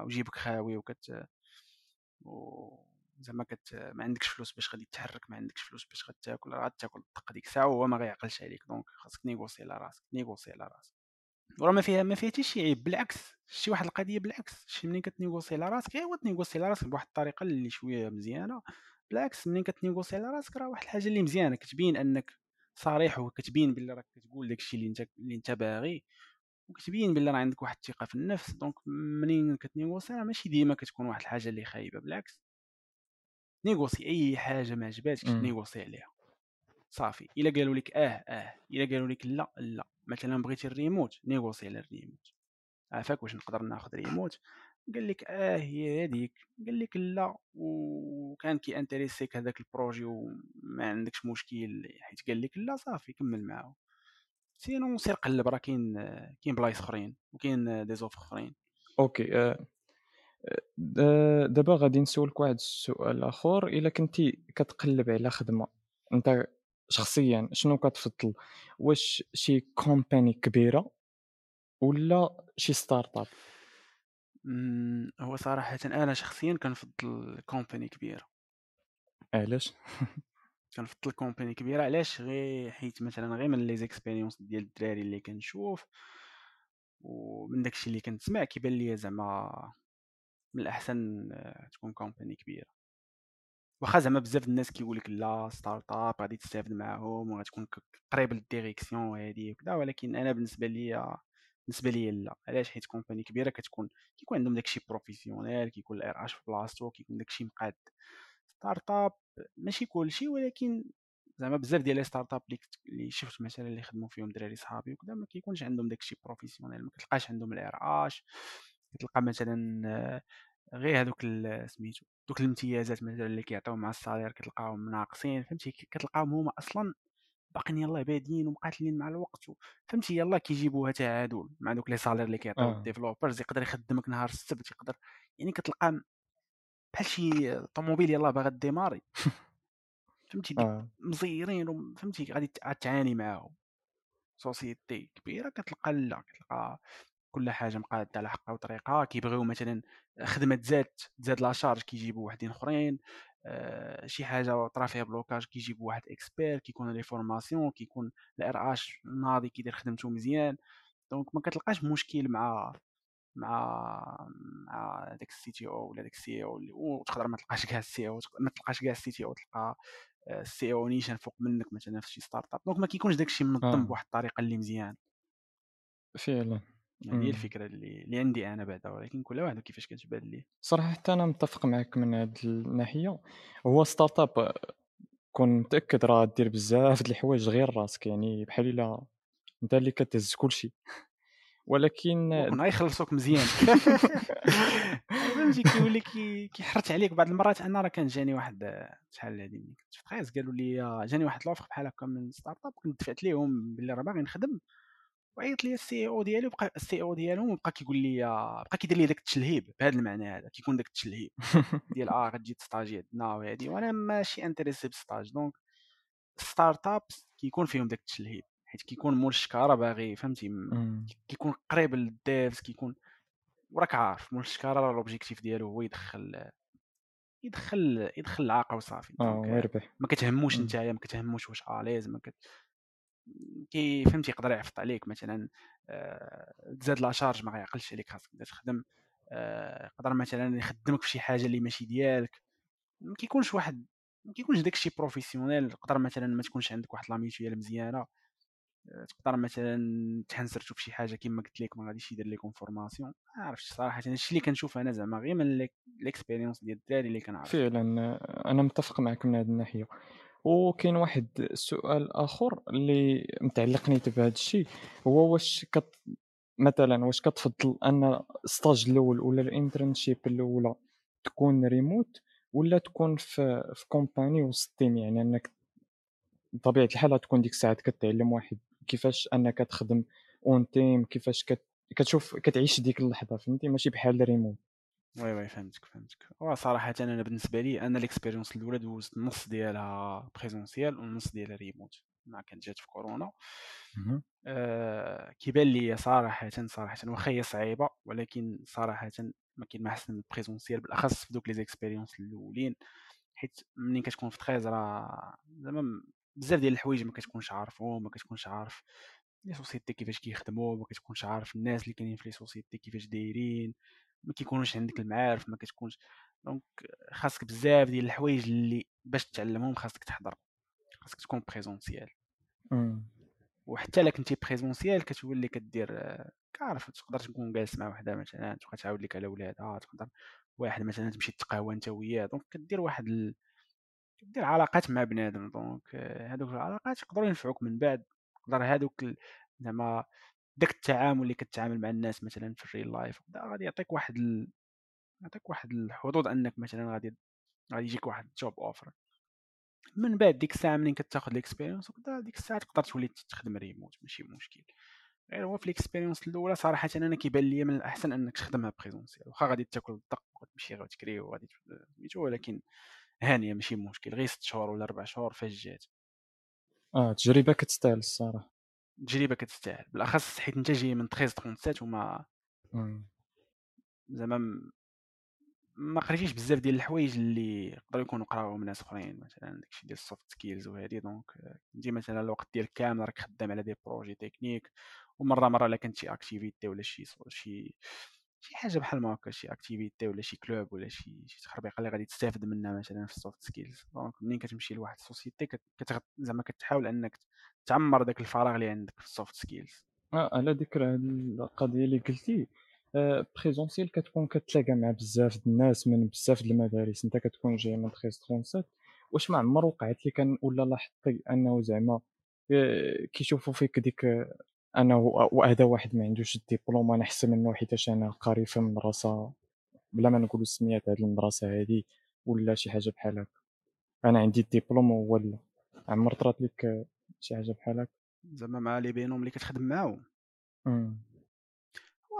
وجيبك خاوي وكت و زعما كت ما عندكش فلوس باش غادي تحرك ما عندكش فلوس باش غتاكل راه غتاكل الدق ديك الساعة وهو ما غيعقلش عليك. donc خاصك négocier على راسك négocier على راسك. وراه ما فيها ما فيها حتى شي عيب بالعكس شي واحد القضية بالعكس شي منين كت négocier على راسك ايوا ت négocier على راسك بواحد الطريقة اللي شوية مزيانة بالعكس منين كت négocier على راسك راه واحد الحاجة اللي مزيانة كتبين أنك صريح وكتبين بلي راك كتقول داكشي اللي انت اللي انت باغي وكتبين بلي راه عندك واحد الثقة في النفس donc منين كت négocier راه ماشي ديما كتكون واحد الحاجة اللي خايبة بالعكس. négocier أي حاجة ما عجباتكش. négocier عليها. صافي. إلا قالوا لك آه آه. إلا قالوا لك لا لا. مثلا بغيتي ال remote négocier على الريموت. عافاك واش نقدر ناخذ ريموت؟ قال لك آه هي هذيك قال لك لا وكان كي intéresse يك هذاك ال projet وما عندكش مشكل حيت قال لك لا صافي كمل معاه. sinon سير قلب راه كاين كاين بلايص أخرين وكاين des offres أخرين. okay آآ د دابا غادي نسولك واحد السؤال آخر، إلا كنتي كتقلّب على خدمة، أنت شخصيًا شنو كتفضّل؟ واش شي company كبيرة والّا شي startup؟ أمم، هو صراحة أنا شخصيا كنفضل company كبيرة علاش؟ كنفضل company كبيرة علاش غير حيت مثلا غير من les expériences ديال الدراري اللي كنشوف ومن داكشي اللي كنسمع كيبان ليا زعما من الأحسن آه، تكون company كبيرة واخا زعما بزاف الناس كيقول لك لا startup غادي تستافد معاهم وغتكون قريب لل direction وهادي وكذا ولكن أنا بالنسبة ليا بالنسبة ليا لا. علاش؟ حيت company كبيرة كتكون كيكون عندهم داكشي professionnel كيكون ال RH في بلاصتو كيكون داكشي مقاد. startup ماشي كلشي ولكن زعما بزاف ديال les startups اللي شفت مثلا اللي خدموا فيهم دراري صحابي وكذا ما كيكونش عندهم داكشي professionnel ما كتلقاش عندهم ال RH كتلقى مثلا غير هذوك سميتو دوك الامتيازات مثلا اللي كيعطيو مع ال salaire كتلقاهم ناقصين فهمتي كتلقاهم هما أصلا باقيين يلاه بادين ومقاتلين مع الوقت. فهمتي يلاه كيجيبوها تعادل مع دوك les salaires اللي كيعطيو آه. ال developers يقدر يخدمك نهار السبت يقدر يعني كتلقى بحال شي طوموبيل يلاه باغا démarrer فهمتي آه. مزيرين فهمتي غادي تعاني معاهم société كبيرة كتلقى لا كتلقى كل حاجة مقادة على حقها وطريقها. كيبغيو مثلا خدمة تزاد تزاد la charge كيجيبوا وحدين أخرين. آه، شي حاجة طرا فيها blocage كيجيبوا واحد expert كيكون les formations كيكون ال RH ناضي كيدير خدمته مزيان. donc ما كتلقاش مشكل مع مع مع داك ال CTO ولا داك ال CEO وتقدر ما تلقاش كاع ال CEO ما تلقاش كاع ال CTO تلقى ال CEO نيشان فوق منك مثلا في شي startup. donc ما كيكونش داكشي منظم آه. بواحد الطريقة اللي مزيان. فعلًا. يعني هي إمم. الفكرة اللي اللي عندي أنا بعدا ولكن كل واحد كيفاش كتبان ليه. صراحة حتى أنا متّفق معاك من هاد الناحية، هو startup كون متأكد راه دير بزاف د الحوايج غير راسك، يعني بحال إلا أنت اللي كتهز كلشي، ولكن وكون غيخلصوك مزيان. فهمتي كيولي كي كيحرت عليك بعض المرات. أنا راه كان جاني واحد شحال هادي كنت في قالوا لي جاني واحد l'offre بحال هكا من startup كنت دفعت ليهم باللي راه باغي نخدم. وعيط لي ال CEO ديالي وبقى ال CEO ديالهم بقى كيقول لي بقى كيدير لي داك التشلهيب بهذا المعنى هذا كيكون داك التشلهيب ديال آه غتجي تستاجي عندنا وهادي وأنا ماشي intéressé بال stage donc startup كيكون فيهم داك التشلهيب حيت كيكون مول الشكارة باغي فهمتي. كيكون قريب لل devs كيكون وراك عارف مول الشكارة راه l'objectif ديالو هو يدخل يدخل يدخل العاقة وصافي آه. ما كتهموش. نتايا ما كتهموش واش à l'aise ما كت... كي فهمتي يقدر يعفط عليك مثلا آه، تزاد la charge ما غيعقلش عليك خاصك تبدا تخدم آه، يقدر مثلا يخدمك في شي حاجة اللي ماشي ديالك. ما كيكونش واحد ما كيكونش داكشي professionnel يقدر مثلا ما تكونش عندك واحد la mutuelle مزيانة تقدر مثلا تحنسرتو في شي حاجة كما قلت لك ما غاديش يدير لكم formation ما عرفتش صراحة هادشي اللي كنشوف أنا زعما غير من l'expérience ديال الدراري اللي كنعرف. فعلا آه، أنا متفق معك من هذه الناحية. وكاين واحد السؤال آخر اللي متعلقني بهذا الشيء. هو واش كت مثلا واش كتفضل أن stage الأول ولا ال internship الأولى تكون ريموت ولا تكون في في company وسط team يعني أنك بطبيعة الحال تكون ديك الساعات كتعلم واحد. كيفاش أنك تخدم en team كيفاش كت... كتشوف كتعيش ديك اللحظة؟ فهمتي؟ ماشي بحال remote oui oui فهمتك فهمتك. وصراحة أنا بالنسبة لي أنا l'expérience الأولى دوزت النص ديالها présentiel والنص ديالها ريموت مع كانت جات في كورونا. آه كيبان لي صراحة صراحة واخا هي صعيبة ولكن صراحة ما كاين ما أحسن من ال présentiel بالأخص في دوك les expériences الأولين حيت ملي كتكون في تخيز راه زعما بزاف ديال الحوايج ما كتكونش عارفهم ما كتكونش عارف les sociétés كيفاش كيخدموا ما كتكونش عارف الناس اللي كاينين في les sociétés كيفاش دايرين. ما كيكونوش عندك المعارف ما كتكونش. donc خاصك بزاف ديال الحوايج اللي باش تتعلمهم خاصك تحضر خاصك تكون présentiel وحتى الا كنتي présentiel كتولي كدير كعرف تقدر تكون جالس مع وحدة مثلا تبقى تعاود لك على ولادها تقدر واحد مثلا تمشي تقهوى انت وياه. donc كدير واحد ال... كدير علاقات مع بنادم. donc هادوك العلاقات يقدروا ينفعوك من بعد. تقدر هادوك زعما داك التعامل اللي كتعامل مع الناس مثلا في ال real life غادي يعطيك واحد ال... يعطيك واحد الحظوظ أنك مثلا غادي غادي يجيك واحد job offer من بعد ديك الساعة منين كتاخذ l'expérience وكذا ديك الساعة تقدر تولي تخدم ريموت ماشي مشكل. غير هو في l'expérience الأولى صراحة أنا كيبان لي من الأحسن أنك تخدمها présentiel واخا غادي تاكل الدق وتمشي غادي تكري وغادي سميتو ولكن هانيه ماشي مشكل. غير ست شهور ولا ربع شهور فاش جات. آه تجربة كتستاهل الصراحة. تجربة كتستاهل. بالأخص حيت انت جاي من 13 37 وما زعما ما قريتيش بزاف ديال الحوايج اللي يقدروا يكونوا قراوهم ناس أخرين مثلا داكشي ديال ال soft skills وهذه donc كنتي مثلا الوقت ديالك كامل راك خدام على des projets techniques ومرة مرة الا كانت شي activité ولا شي شي شي حاجة بحال ما هكا شي activité ولا شي club ولا شي شي تخربيقة اللي غادي تستافد منها مثلا في ال soft skills donc ملي كتمشي لواحد ال société كت... زعما كتحاول أنك تعمر داك الفراغ اللي عندك في ال soft skills آه على ذكر القضية اللي قلتي بريزونسيال آه، كتكون كتلاقى مع بزاف د الناس من بزاف د المدارس. أنت كتكون جاي من 1337 واش ما عمر وقعت لك ولا لاحظتي أنه زعما آه، كيشوفوا فيك ديك أنا وهذا واحد ما عندوش الدبلوم أنا احسن منه حيتاش أنا قاري في مدرسه بلا ما نقولوا سميات هذه المدرسة هذه ولا شي حاجة بحال هكا. أنا عندي الدبلوم وهو لا عمر طرات لك شي حاجة بحال هكا؟ زعما مع لي بينوم اللي كتخدم معاهم.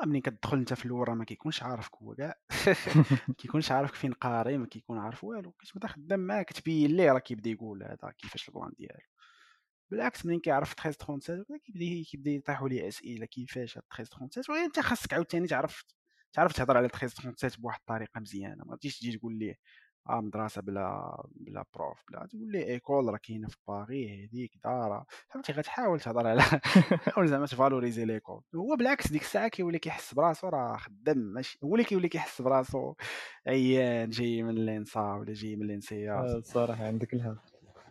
ملي كتدخل أنت في الأول راه ما كيكونش عارفك هو كاع. كيكونش عارفك فين قاري ما كيكون عارف والو. كتبدا خدام معاه كتبين ليه راه كيبدا يقول هذا كيفاش البلان ديالو. بالعكس منين كيعرف 13 37 كيبدا كيبدا يطيحوا ليه أسئلة كيفاش 13 37 وانت خاصك عاوتاني تعرف تعرف تهضر على 13 37 بواحد الطريقة مزيانة. ما تجيش تجي تقول ليه آه مدرسة بلا بلا بروف بلا تقول لي ايكول راه كاينة في باغي هذيك دار فهمتي؟ غتحاول تهضر على حاول زعما تفالوريزي ليكول هو بالعكس ديك الساعة كيولي كيحس براسو راه خدام ماشي هو اللي كيولي كيحس براسو عيان جاي من لينسا ولا جاي من لينسيا آه، الصراحه عندك الحق.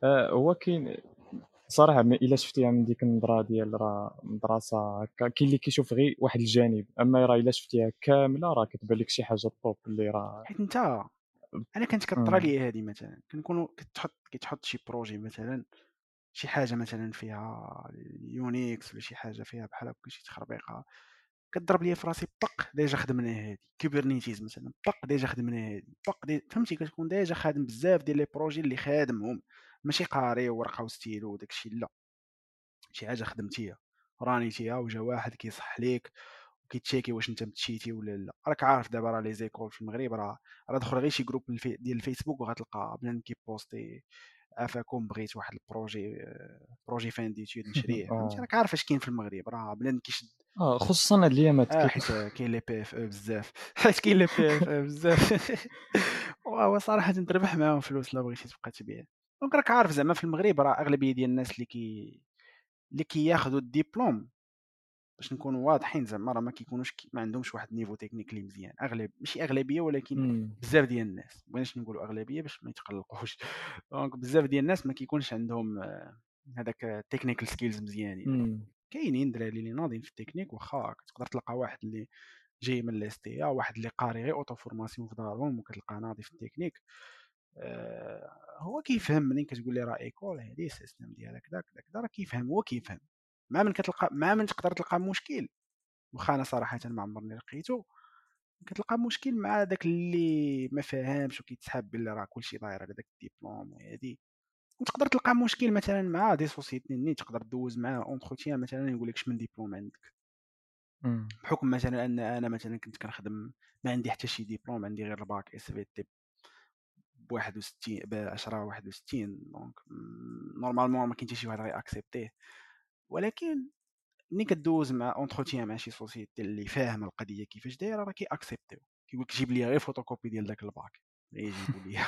آه هو كاين صراحة إلا شفتيها من ديك النظره ديال راه مدرسة هكا كاين اللي كيشوف غير واحد الجانب أما راه إلا شفتيها كاملة راه كتبان لك شي حاجة طوب اللي راه حيت أنت أنا كانت كطرى لي هذه مثلا كنكونوا كتحط كتحط شي projet مثلا شي حاجة مثلا فيها Unix ولا شي حاجة فيها بحال هكا شي تخربيقة كضرب لي في راسي بق déjà خدمنا هذه Kubernetes مثلا بق déjà خدمنا هذه بق دي... فهمتي؟ كتكون ديجا خادم بزاف ديال les projets اللي خادمهم. ماشي قاري ورقة وستيلو وداكشي لا. شي حاجة خدمتيها. run يتيها وجا واحد كيصح ليك كي checki واش انت متـ cheati ولا لا. راك عارف دابا راه les écoles في المغرب راه راه دخل غير شي groupe ديال الفيسبوك وغتلقى بنادم كي posti عفاكم بغيت واحد ال projet projet fin d'études نشريه. فهمتي؟ راك عارف اش كاين في المغرب. راه بنادم كيشد آه خصوصا هاد الايامات آه حيت كاين les PFE بزاف. حيت كاين les PF أو بزاف. وهو صراحة تربح معاهم فلوس لا بغيتي تبقى تبيع. donc راك عارف زعما في المغرب راه أغلبية ديال الناس اللي كي اللي كياخذوا الدبلوم باش نكونوا واضحين زعما راه ما كيكونوش كي ما عندهمش واحد ال niveau technically مزيان. أغلب ماشي أغلبية ولكن بزاف ديال الناس. بغيناش نقولوا أغلبية باش ما يتقلقوش. donc بزاف ديال الناس ما كيكونش عندهم هذاك technical skills مزيانين. كاينين الدراري اللي ناضين في التكنيك واخا تقدر تلقى واحد اللي جاي من ال EST واحد اللي قاري غير auto-formation في دارهم وكتلقاه ناضي في التكنيك. آه هو كيفهم منين كتقول لي راه école هادي ال système ديالك داك داك راه كيفهم هو كيفهم مع من كتلقى مع من تقدر تلقى مشكل. واخا أنا صراحة ما عمرني لقيتو كتلقى مشكل مع داك اللي ما فاهمش وكيتسحب بلي راه كلشي داير على داك الدبلوم وهادي وتقدر تلقى مشكل مثلا مع des sociétés ني تقدر دوز معاه entretien مثلا يقول لك اش من ديبلوم عندك. بحكم مثلا أن أنا مثلا كنت كنخدم ما عندي حتى شي ديبلوم عندي غير الباك إس في تي ب 61 ب 10 61 دونك نورمالمون ما كاين حتى شي واحد غيأكسبتيه ولكن ملي كدوز مع اونتروتيان مع شي سوسيتي اللي فاهم القضية كيفاش دايرة راه كيأكسبتيو كيقول لك جيب لي غير فوتوكوبي ديال داك الباك. يجيبوا لي.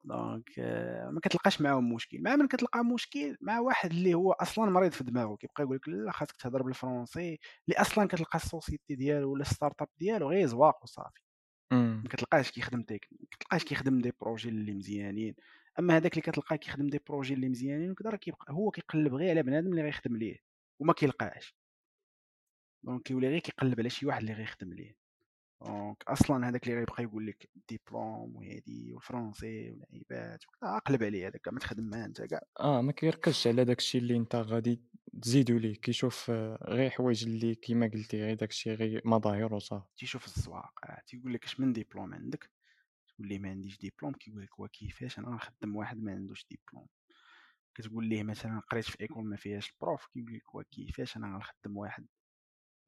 دونك آه، ما كتلقاش معاهم مشكل. مع من كتلقى مشكل مع واحد اللي هو أصلا مريض في دماغه كيبقى يقول لك لا خاصك تهضر بالفرونسي اللي أصلا كتلقى ال société ديالو ولا startup ديالو غير زواق وصافي. ما كتلقاش كيخدم tech ما كتلقاش كيخدم des projets اللي مزيانين. أما هذاك اللي كتلقاه كيخدم des projets اللي مزيانين وكذا راه كيبقى هو كيقلب غير على بنادم اللي غيخدم ليه وما كيلقاش. donc كيولي غير كيقلب على شي واحد اللي غيخدم ليه. donc أصلا هذاك اللي غيبقى يقول لك ديبلوم وهادي والفرونسي والعيبات وكذا قلب عليه هذاك ما تخدم معاه أنت كاع. آه ما كيركزش على داكشي اللي أنت غادي تزيدو ليه كيشوف آه، غير حوايج اللي كيما قلتي غير داكشي غير مظاهر وصافي. تيشوف الزواق آه، تيقول لك اش من ديبلوم عندك؟ تقول ليه ما عنديش ديبلوم كيقول لك وكيفاش أنا غنخدم واحد ما عندوش ديبلوم كتقول ليه مثلا قريت في école ما فيهاش ال prof؟ كيقول لك وكيفاش أنا غنخدم واحد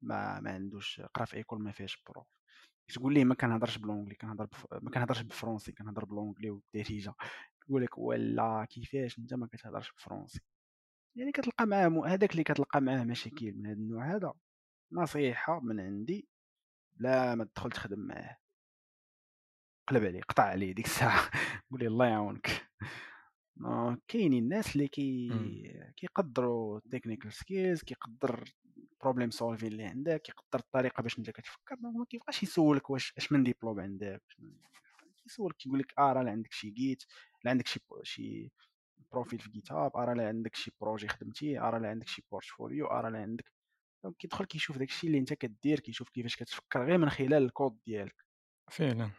ما ما عندوش قرا في école ما فيهاش prof تقول ليه ما كنهضرش ب l'anglais كنهضر بف... ما كنهضرش بالفرونسي كنهضر ب l'anglais والدارجة. يقول لك ولا كيفاش أنت ما كتهضرش بالفرونسي يعني كتلقى معاه م... هذاك اللي كتلقى معاه مشاكل من هذا النوع هذا نصيحة من عندي لا ما تدخل تخدم معاه. قلب عليه قطع عليه ديك الساعة. قول ليه الله يعاونك. آه، كاينين الناس اللي كي. كيقدروا ال technical skills كيقدر problem solving اللي عندك كيقدر الطريقة باش انت كتفكر ما كيبقاش يسولك واش اش من ديبلوم عندك كيسولك كيقول لك آه راه عندك شي جيت لا عندك شي شي profil في GitHub آه راه لا عندك شي projet خدمتيه آه راه لا عندك شي portfolio آه راه لا عندك. donc كيدخل كيشوف داكشي اللي انت كدير كيشوف كيفاش كتفكر غير من خلال الكود ديالك. فعلا.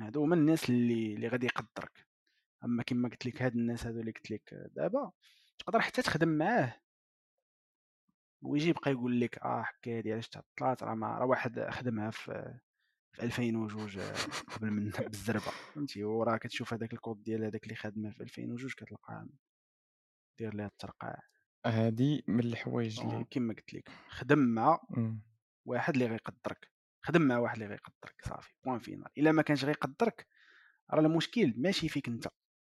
هادو هما الناس اللي اللي غادي يقدرك. أما كما قلت لك هاد الناس هادو اللي قلت لك دابا تقدر حتى تخدم معاه. ويجي يبقى يقول لك آه حكاية ديال علاش تعطلات راه ما راه واحد خدمها في في 2002 آه، قبل من بالزربة فهمتي؟ وراه كتشوف هذاك الكود ديال هذاك اللي خادمه في 2002 كتلقاه دير ليها الترقاع. هادي من الحوايج اللي كما قلت لك خدم مع. واحد اللي غيقدرك. خدم مع واحد اللي غيقدرك صافي point final إلا ما كانش غيقدرك راه المشكل ماشي فيك أنت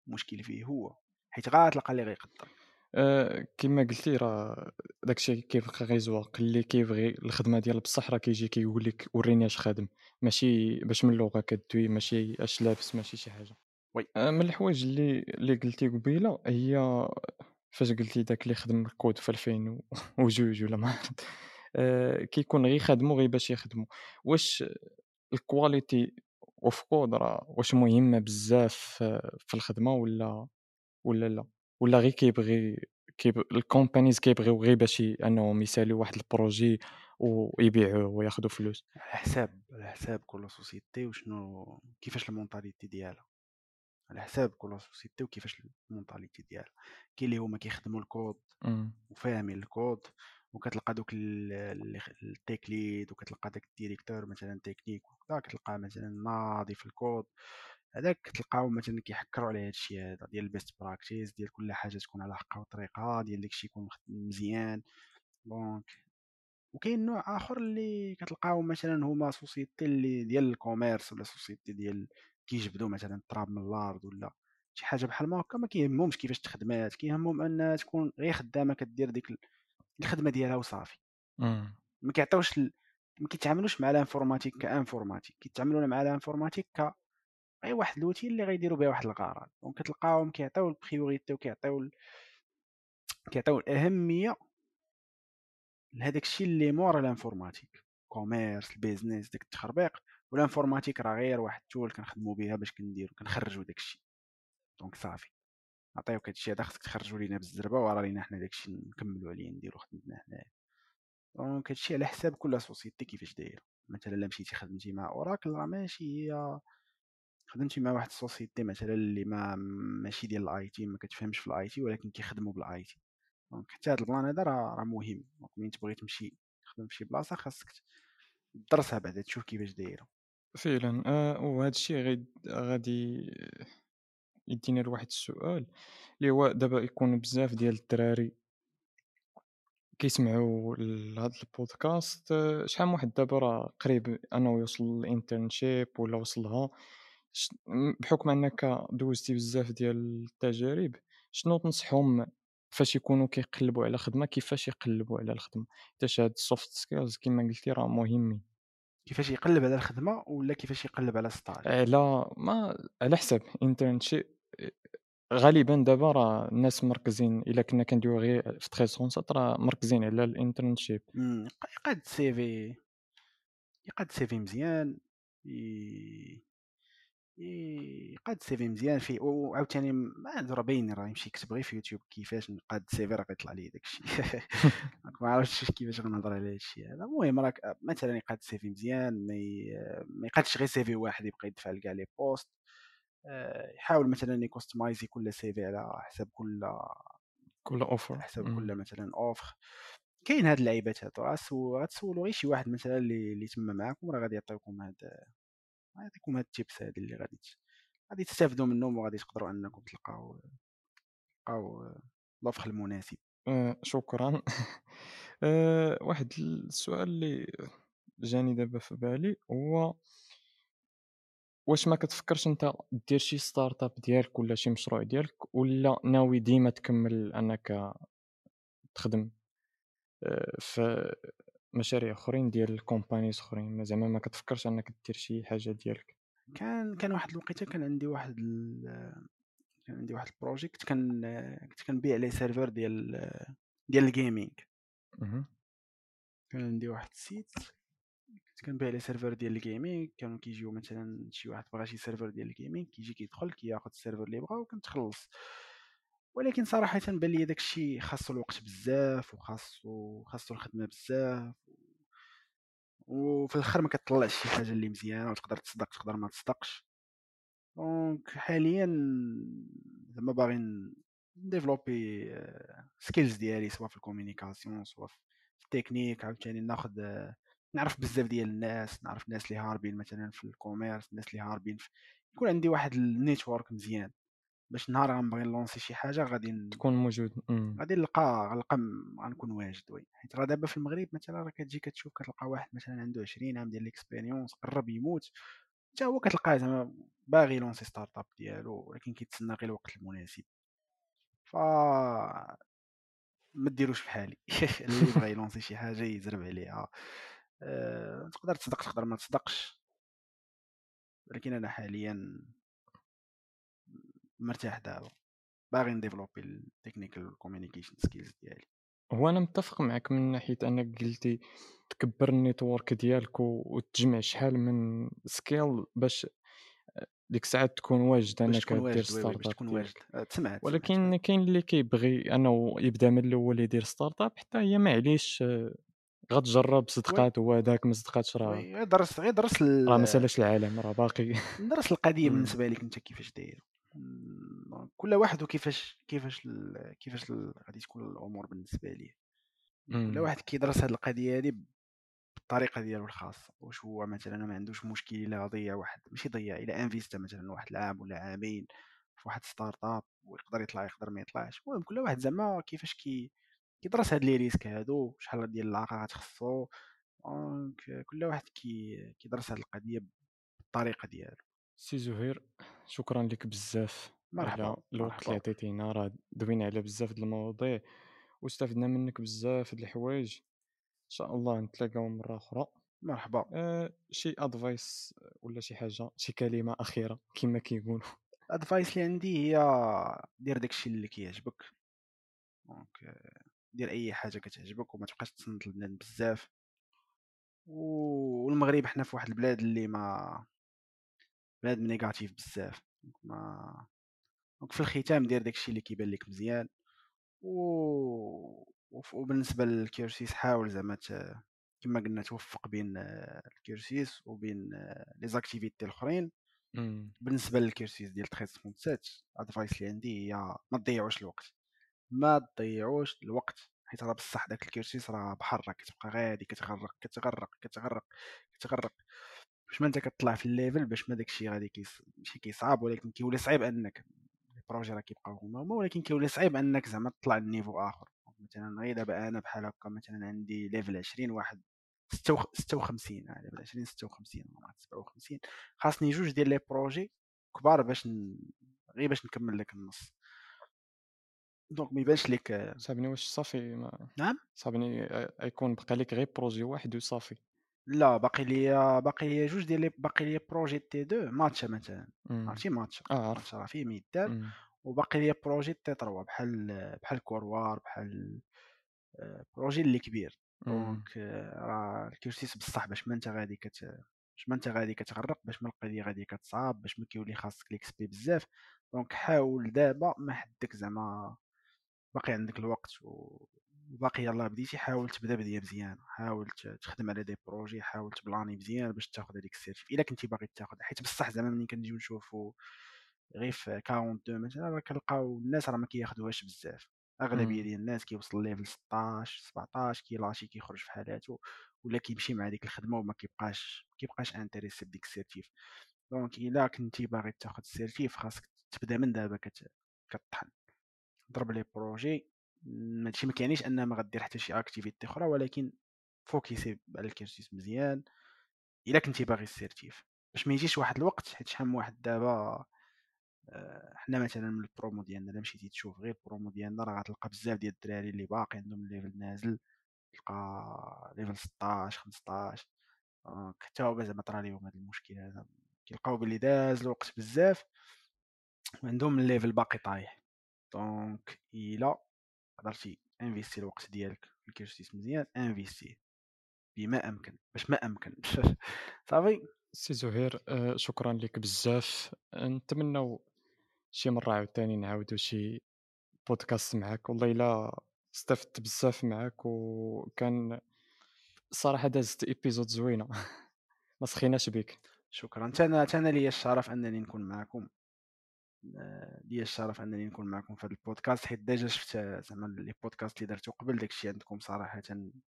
المشكل فيه هو حيت غاتلقى اللي غيقدر. آه كما قلتي راه داكشي كيبقى غير زواق. اللي كيبغي الخدمة ديال بصح راه كيجي كيقول لك وريني اش خادم. ماشي باش من اللغة كدوي ماشي اش لابس ماشي شي حاجة. Oui. آه من الحوايج اللي اللي قلتي قبيلة هي فاش قلتي داك اللي خدم الكود في 2002 ولا ما عرفت. آه كيكون غير خدمو غير باش يخدمو. واش ال quality of code راه واش مهمة بزاف في الخدمة ولا ولا لا؟ ولا غير كيبغي كيب... ال companies كيبغيو غير باش انهم يساليو واحد ال projet ويبيعوه وياخذوا فلوس. على حساب على حساب كل société وشنو كيفاش ال mentalité ديالها. على حساب كل société وكيفاش ال mentalité ديالها. كاين اللي هما كيخدموا الكود. وفاهمين الكود وكتلقى دوك ال- ال- ال tech lead وكتلقى داك ال directeur مثلا تكنيك وكذا كتلقى مثلا ناضي في الكود. هذاك كتلقاو مثلا كيحكروا على هادشي هذا ديال ال best practice ديال كل حاجة تكون على حقها وطريقها ديال داكشي يكون مزيان donc وكاين نوع آخر اللي كتلقاو مثلا هما société اللي ديال ال commerce ولا société ديال كيجبدوا مثلا التراب من الأرض ولا شي حاجة بحال ما هكا ما كيهمهمش كيفاش تخدمات كيهمهم انها تكون غير خدامة كدير ديك الخدمة ديالها وصافي. ما كيعطيوش. ما كيتعاملوش مع ال informatique ك informatique كيتعاملوا مع ال informatique ك غير واحد l'outil اللي غيديروا به واحد الغرض donc كتلقاهم كيعطيو ال priorité وكيعطيو. كيعطيو الأهمية لهداك الشيء اللي مورا ال informatique. commerce ال business داك التخربيق. وال informatique راه غير واحد ال tool كنخدموا بها باش كنديروا كنخرجوا داك الشيء donc صافي. عطيوك هادشي هذا خصك تخرجوا لينا بالزربة ورا لينا حنا داكشي نكملوا عليه نديرو خدمتنا حنايا donc هادشي على حساب كل société كيفاش دايرة. مثلا إلا مشيتي خدمتي مع أوراكل راه ماشي هي خدمتي مع واحد ال société مثلا اللي ما ماشي ديال ال IT ما كتفهمش في ال IT ولكن كيخدموا بال IT. donc حتى هاد ال plan هذا راه مهم. donc ملي تبغي تمشي تخدم في شي بلاصة خاصك تدرسها بعدا تشوف كيفاش دايرة. فعلا. آه وهذا الشيء غادي يدينا لواحد السؤال اللي هو دابا يكون بزاف ديال الدراري كيسمعوا لهذا البودكاست. آه، شحال من واحد دابا راه قريب أنه يوصل لل internship ولا وصلها؟ بحكم أنك دوزتي بزاف ديال التجارب شنو تنصحهم فاش يكونوا كيقلبوا على خدمة؟ كيفاش يقلبوا على الخدمة؟ حيت هاد ال soft skills كما قلتي راه مهمين. كيفاش يقلب على الخدمة ولا كيفاش يقلب على stage على ما على حسب internship غالبا دابا راه الناس مركزين إلا كنا كندويو غير في 13 راه مركزين على ال internship يقاد ال CV يقاد ال CV مزيان ي- ي- يقاد ال CV مزيان في وعاوتاني ما راه باين راه يمشي يكتب غير في يوتيوب كيفاش نقاد ال CV راه غيطلع ليه داكشي. ما عرفتش كيفاش غنهضر على هادشي هذا. المهم راك مثلا يقاد ال CV مزيان ما يقادش غير CV واحد يبقى يدفع لكاع les postes. آه، يحاول مثلا ي customize ي كل CV على حساب كل كل offre حساب كل مثلا offre كاين هاد اللعيبات هادو راه سو- غتسولو غير شي واحد مثلا اللي اللي تما معاكم راه غادي يعطيكم هاد يعطيكم هاد ال tips هادي اللي غادي غادي تستافدوا منهم وغادي تقدروا انكم تلقاو تلقاو l'offre المناسب. آه شكرا. آه واحد السؤال اللي جاني دابا في بالي هو واش ما كتفكرش انت دير شي startup ديالك ولا شي مشروع ديالك ولا ناوي ديما تكمل انك تخدم؟ آه، في مشاريع أخرين ديال companies أخرين. ما زعما ما كتفكرش أنك دير شي حاجة ديالك. كان كان واحد الوقيتة كان عندي واحد ال... كان عندي واحد ال project كان كنت كنبيع les serveurs ديال ديال ال gaming. كان عندي واحد ال site كنت كنبيع les serveurs ديال ال gaming كانوا كيجيو مثلا شي واحد بغا شي serveur ديال ال gaming كيجي كيدخل كياخذ ال serveur اللي بغا وكنتخلص ولكن صراحة بان لي داكشي خاصو الوقت بزاف وخاصو خاصو الخدمة بزاف وفي الآخر ما كتطلعش شي حاجة اللي مزيانة وتقدر تصدق تقدر ما تصدقش. donc حاليا زعما باغي ن développer skills ديالي سواء في ال communication سواء في التكنيك عاوتاني ناخد آه، نعرف بزاف ديال الناس نعرف الناس اللي هاربين مثلا في ال commerce الناس اللي هاربين في يكون عندي واحد ال network مزيان. باش نهار غنبغي ن lancer شي حاجة غادي ن... تكون موجود. مم. غادي نلقى غنلقى م- غنكون واجد oui. حيت راه دابا في المغرب مثلا راه كتجي كتشوف كتلقى واحد مثلا عنده 20 عام ديال l'expérience قرب يموت حتى هو كتلقاه زعما باغي ي lancer startup ديالو ولكن كيتسنى غير الوقت المناسب. ف ما ديروش بحالي اللي بغى ي lancer شي حاجة يزرب عليها. أه... تقدر تصدق تقدر ما تصدقش. ولكن أنا حاليا مرتاح دابا. باغي ن développer ال technical communication skills ديالي. هو أنا متفق معك من ناحية أنك قلتي تكبر ال network ديالك وتجمع شحال من skill باش ديك الساعات تكون واجد انك دير startup تكون واجد. تسمعت تسمعت، ولكن كاين اللي كيبغي أنه يبدأ من الأول يدير startup حتى هي معليش آه، غتجرب صدقات هو هذاك ما صدقاتش راه درس غير درس راه ما سالاش العالم راه باقي درس القضية. بالنسبة لك أنت كيفاش داير؟ كل واحد وكيفاش كيفاش ال- كيفاش ال- غادي تكون الأمور بالنسبة ليه. كل مم. واحد كيدرس هذه القضية هذه بالطريقة ديالو الخاصة. واش هو مثلا ما عندوش مشكل إلا ضيع واحد ماشي ضيع إلا انفيستا مثلا واحد العام ولا عامين في واحد startup ويقدر يطلع يقدر ما يطلعش. المهم كل واحد زعما كيفاش كي كيدرس هاد les risques هادو شحال ديال العقار غتخصو. donc كل واحد كي كيدرس هاد القضية بالطريقة ديالو. سي زهير شكرا لك بزاف مرحبا، على الوقت. اللي عطيتينا راه دوينا على بزاف د المواضيع واستفدنا منك بزاف د الحوايج. إن شاء الله نتلاقاو مرة أخرى. مرحبا. أه شي advice ولا شي حاجة شي كلمة أخيرة كما كيقولوا. ال advice اللي عندي هي دير داكشي اللي كيعجبك. donc دير أي حاجة كتعجبك وما تبقاش تصنت لبنادم بزاف. والمغرب حنا في واحد البلاد اللي ما بلاد negative بزاف. donc ما donc في الختام دير داكشي اللي كيبان لك مزيان. و وبالنسبة لل cursus حاول زعما كما قلنا توفق بين ال cursus وبين les activités الأخرين. بالنسبة لل cursus ديال 1337 advice اللي عندي هي ما تضيعوش الوقت. ما تضيعوش الوقت حيت راه بصح داك ال cursus راه بحر راه كتبقى غادي كتغرق كتغرق كتغرق كتغرق. باش ما انت كطلع في ال level باش ما داكشي غادي كيس ماشي كيصعب ولكن كيولي صعيب انك ال projet راه كيبقاو هما هما ولكن كيولي صعيب انك زعما تطلع ل niveau آخر. مثلا غير دابا أنا بحال هكا مثلا عندي level 20 واحد 56 ليفل 20 56 57 خاصني جوج ديال لي بروجي كبار باش ن... غير باش نكمل لك النص. دونك ما يبانش لك صابني واش صافي ما... نعم؟ صابني يكون بقى لك غير بروجي واحد وصافي. لا باقي لي باقي لي جوج ديال باقي لي بروجي تي 2 ماتش مثلا عرفتي؟ ماتش آه راه فيه ميدان وباقي لي بروجي تي 3 بحال بحال كوروار بحال آه، projet اللي كبير. donc آه، راه ال cursus بصح باش ما انت غادي كت باش ما انت غادي كتغرق باش ما القضية غادي كتصعب باش ما كيولي خاصك l'XP بزاف. donc حاول دابا ما حدك زعما باقي عندك الوقت و باقي يلاه بديتي حاول تبدا بديه مزيان حاول تخدم على des projets حاول تبلاني مزيان باش تاخذ هذيك ال certif إلا كنتي باغي تاخذ. حيت بصح زعما ملي كنجيو نشوفو غير في 42 مثلا راه كنلقاو الناس راه ما كياخذوهاش بزاف. أغلبية ديال الناس كيوصل level 16 17 كي lâcher كيخرج في حالاته ولا كيمشي مع ديك الخدمة وما كيبقاش ما كيبقاش intéressé بديك ال certif. donc إلا كنتي باغي تاخذ ال certif خاصك تبدا من دابا كطحن. ضرب les projets. هادشي ما كيعنيش ان ما غدير حتى شي activité أخرى ولكن focusser على ال cursus مزيان. إلا كنتي باغي ال certif باش ما يجيش واحد الوقت حيت شحال من واحد دابا آه، حنا مثلا من البرومو ديالنا إلا مشيتي تشوف غير البرومو ديالنا راه غتلقى بزاف ديال الدراري اللي باقي عندهم ال level نازل. تلقى level 16 15 حتى هو زعما طرا ليهم هذا المشكل هذا كيلقاو بلي داز الوقت بزاف وعندهم ال level باقي طايح. donc إلا قدرتي investir الوقت ديالك في ال cursus مزيان investir بما أمكن باش ما أمكن. صافي. سي زهير آه، شكرا لك بزاف. نتمنى شي مرة عاوتاني نعاودو شي بودكاست معاك. والله إلا استفدت بزاف معاك وكان الصراحه دازت épisode زوينة. ما سخيناش بك شكرا. أنا أنا ليا الشرف أنني نكون معكم. ليا الشرف أنني نكون معكم في هذا البودكاست حيت déjà شفت زعما les podcasts اللي درتو قبل داكشي عندكم صراحة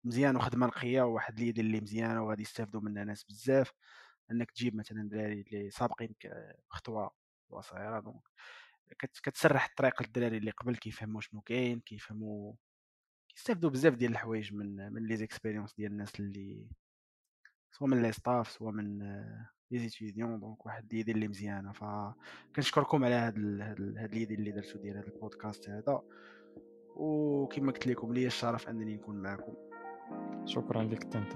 مزيان وخدمة نقية وواحد l'idée اللي مزيانة وغادي يستافدوا منها ناس بزاف. أنك تجيب مثلا دراري اللي سابقينك خطوة صغيره donc كتسرح الطريق للدراري اللي قبل كيفهموا شنو كاين كيفهموا كيستافدوا بزاف ديال الحوايج من من les expériences ديال الناس اللي سواء من les staffs سواء من les étudiants donc واحد l'idée اللي مزيانة. فكنشكركم على هاد هاد l'idée اللي درتو ديال هاد البودكاست هذا. وكما قلت لكم لي الشرف أنني نكون معكم. شكرا لك أنت.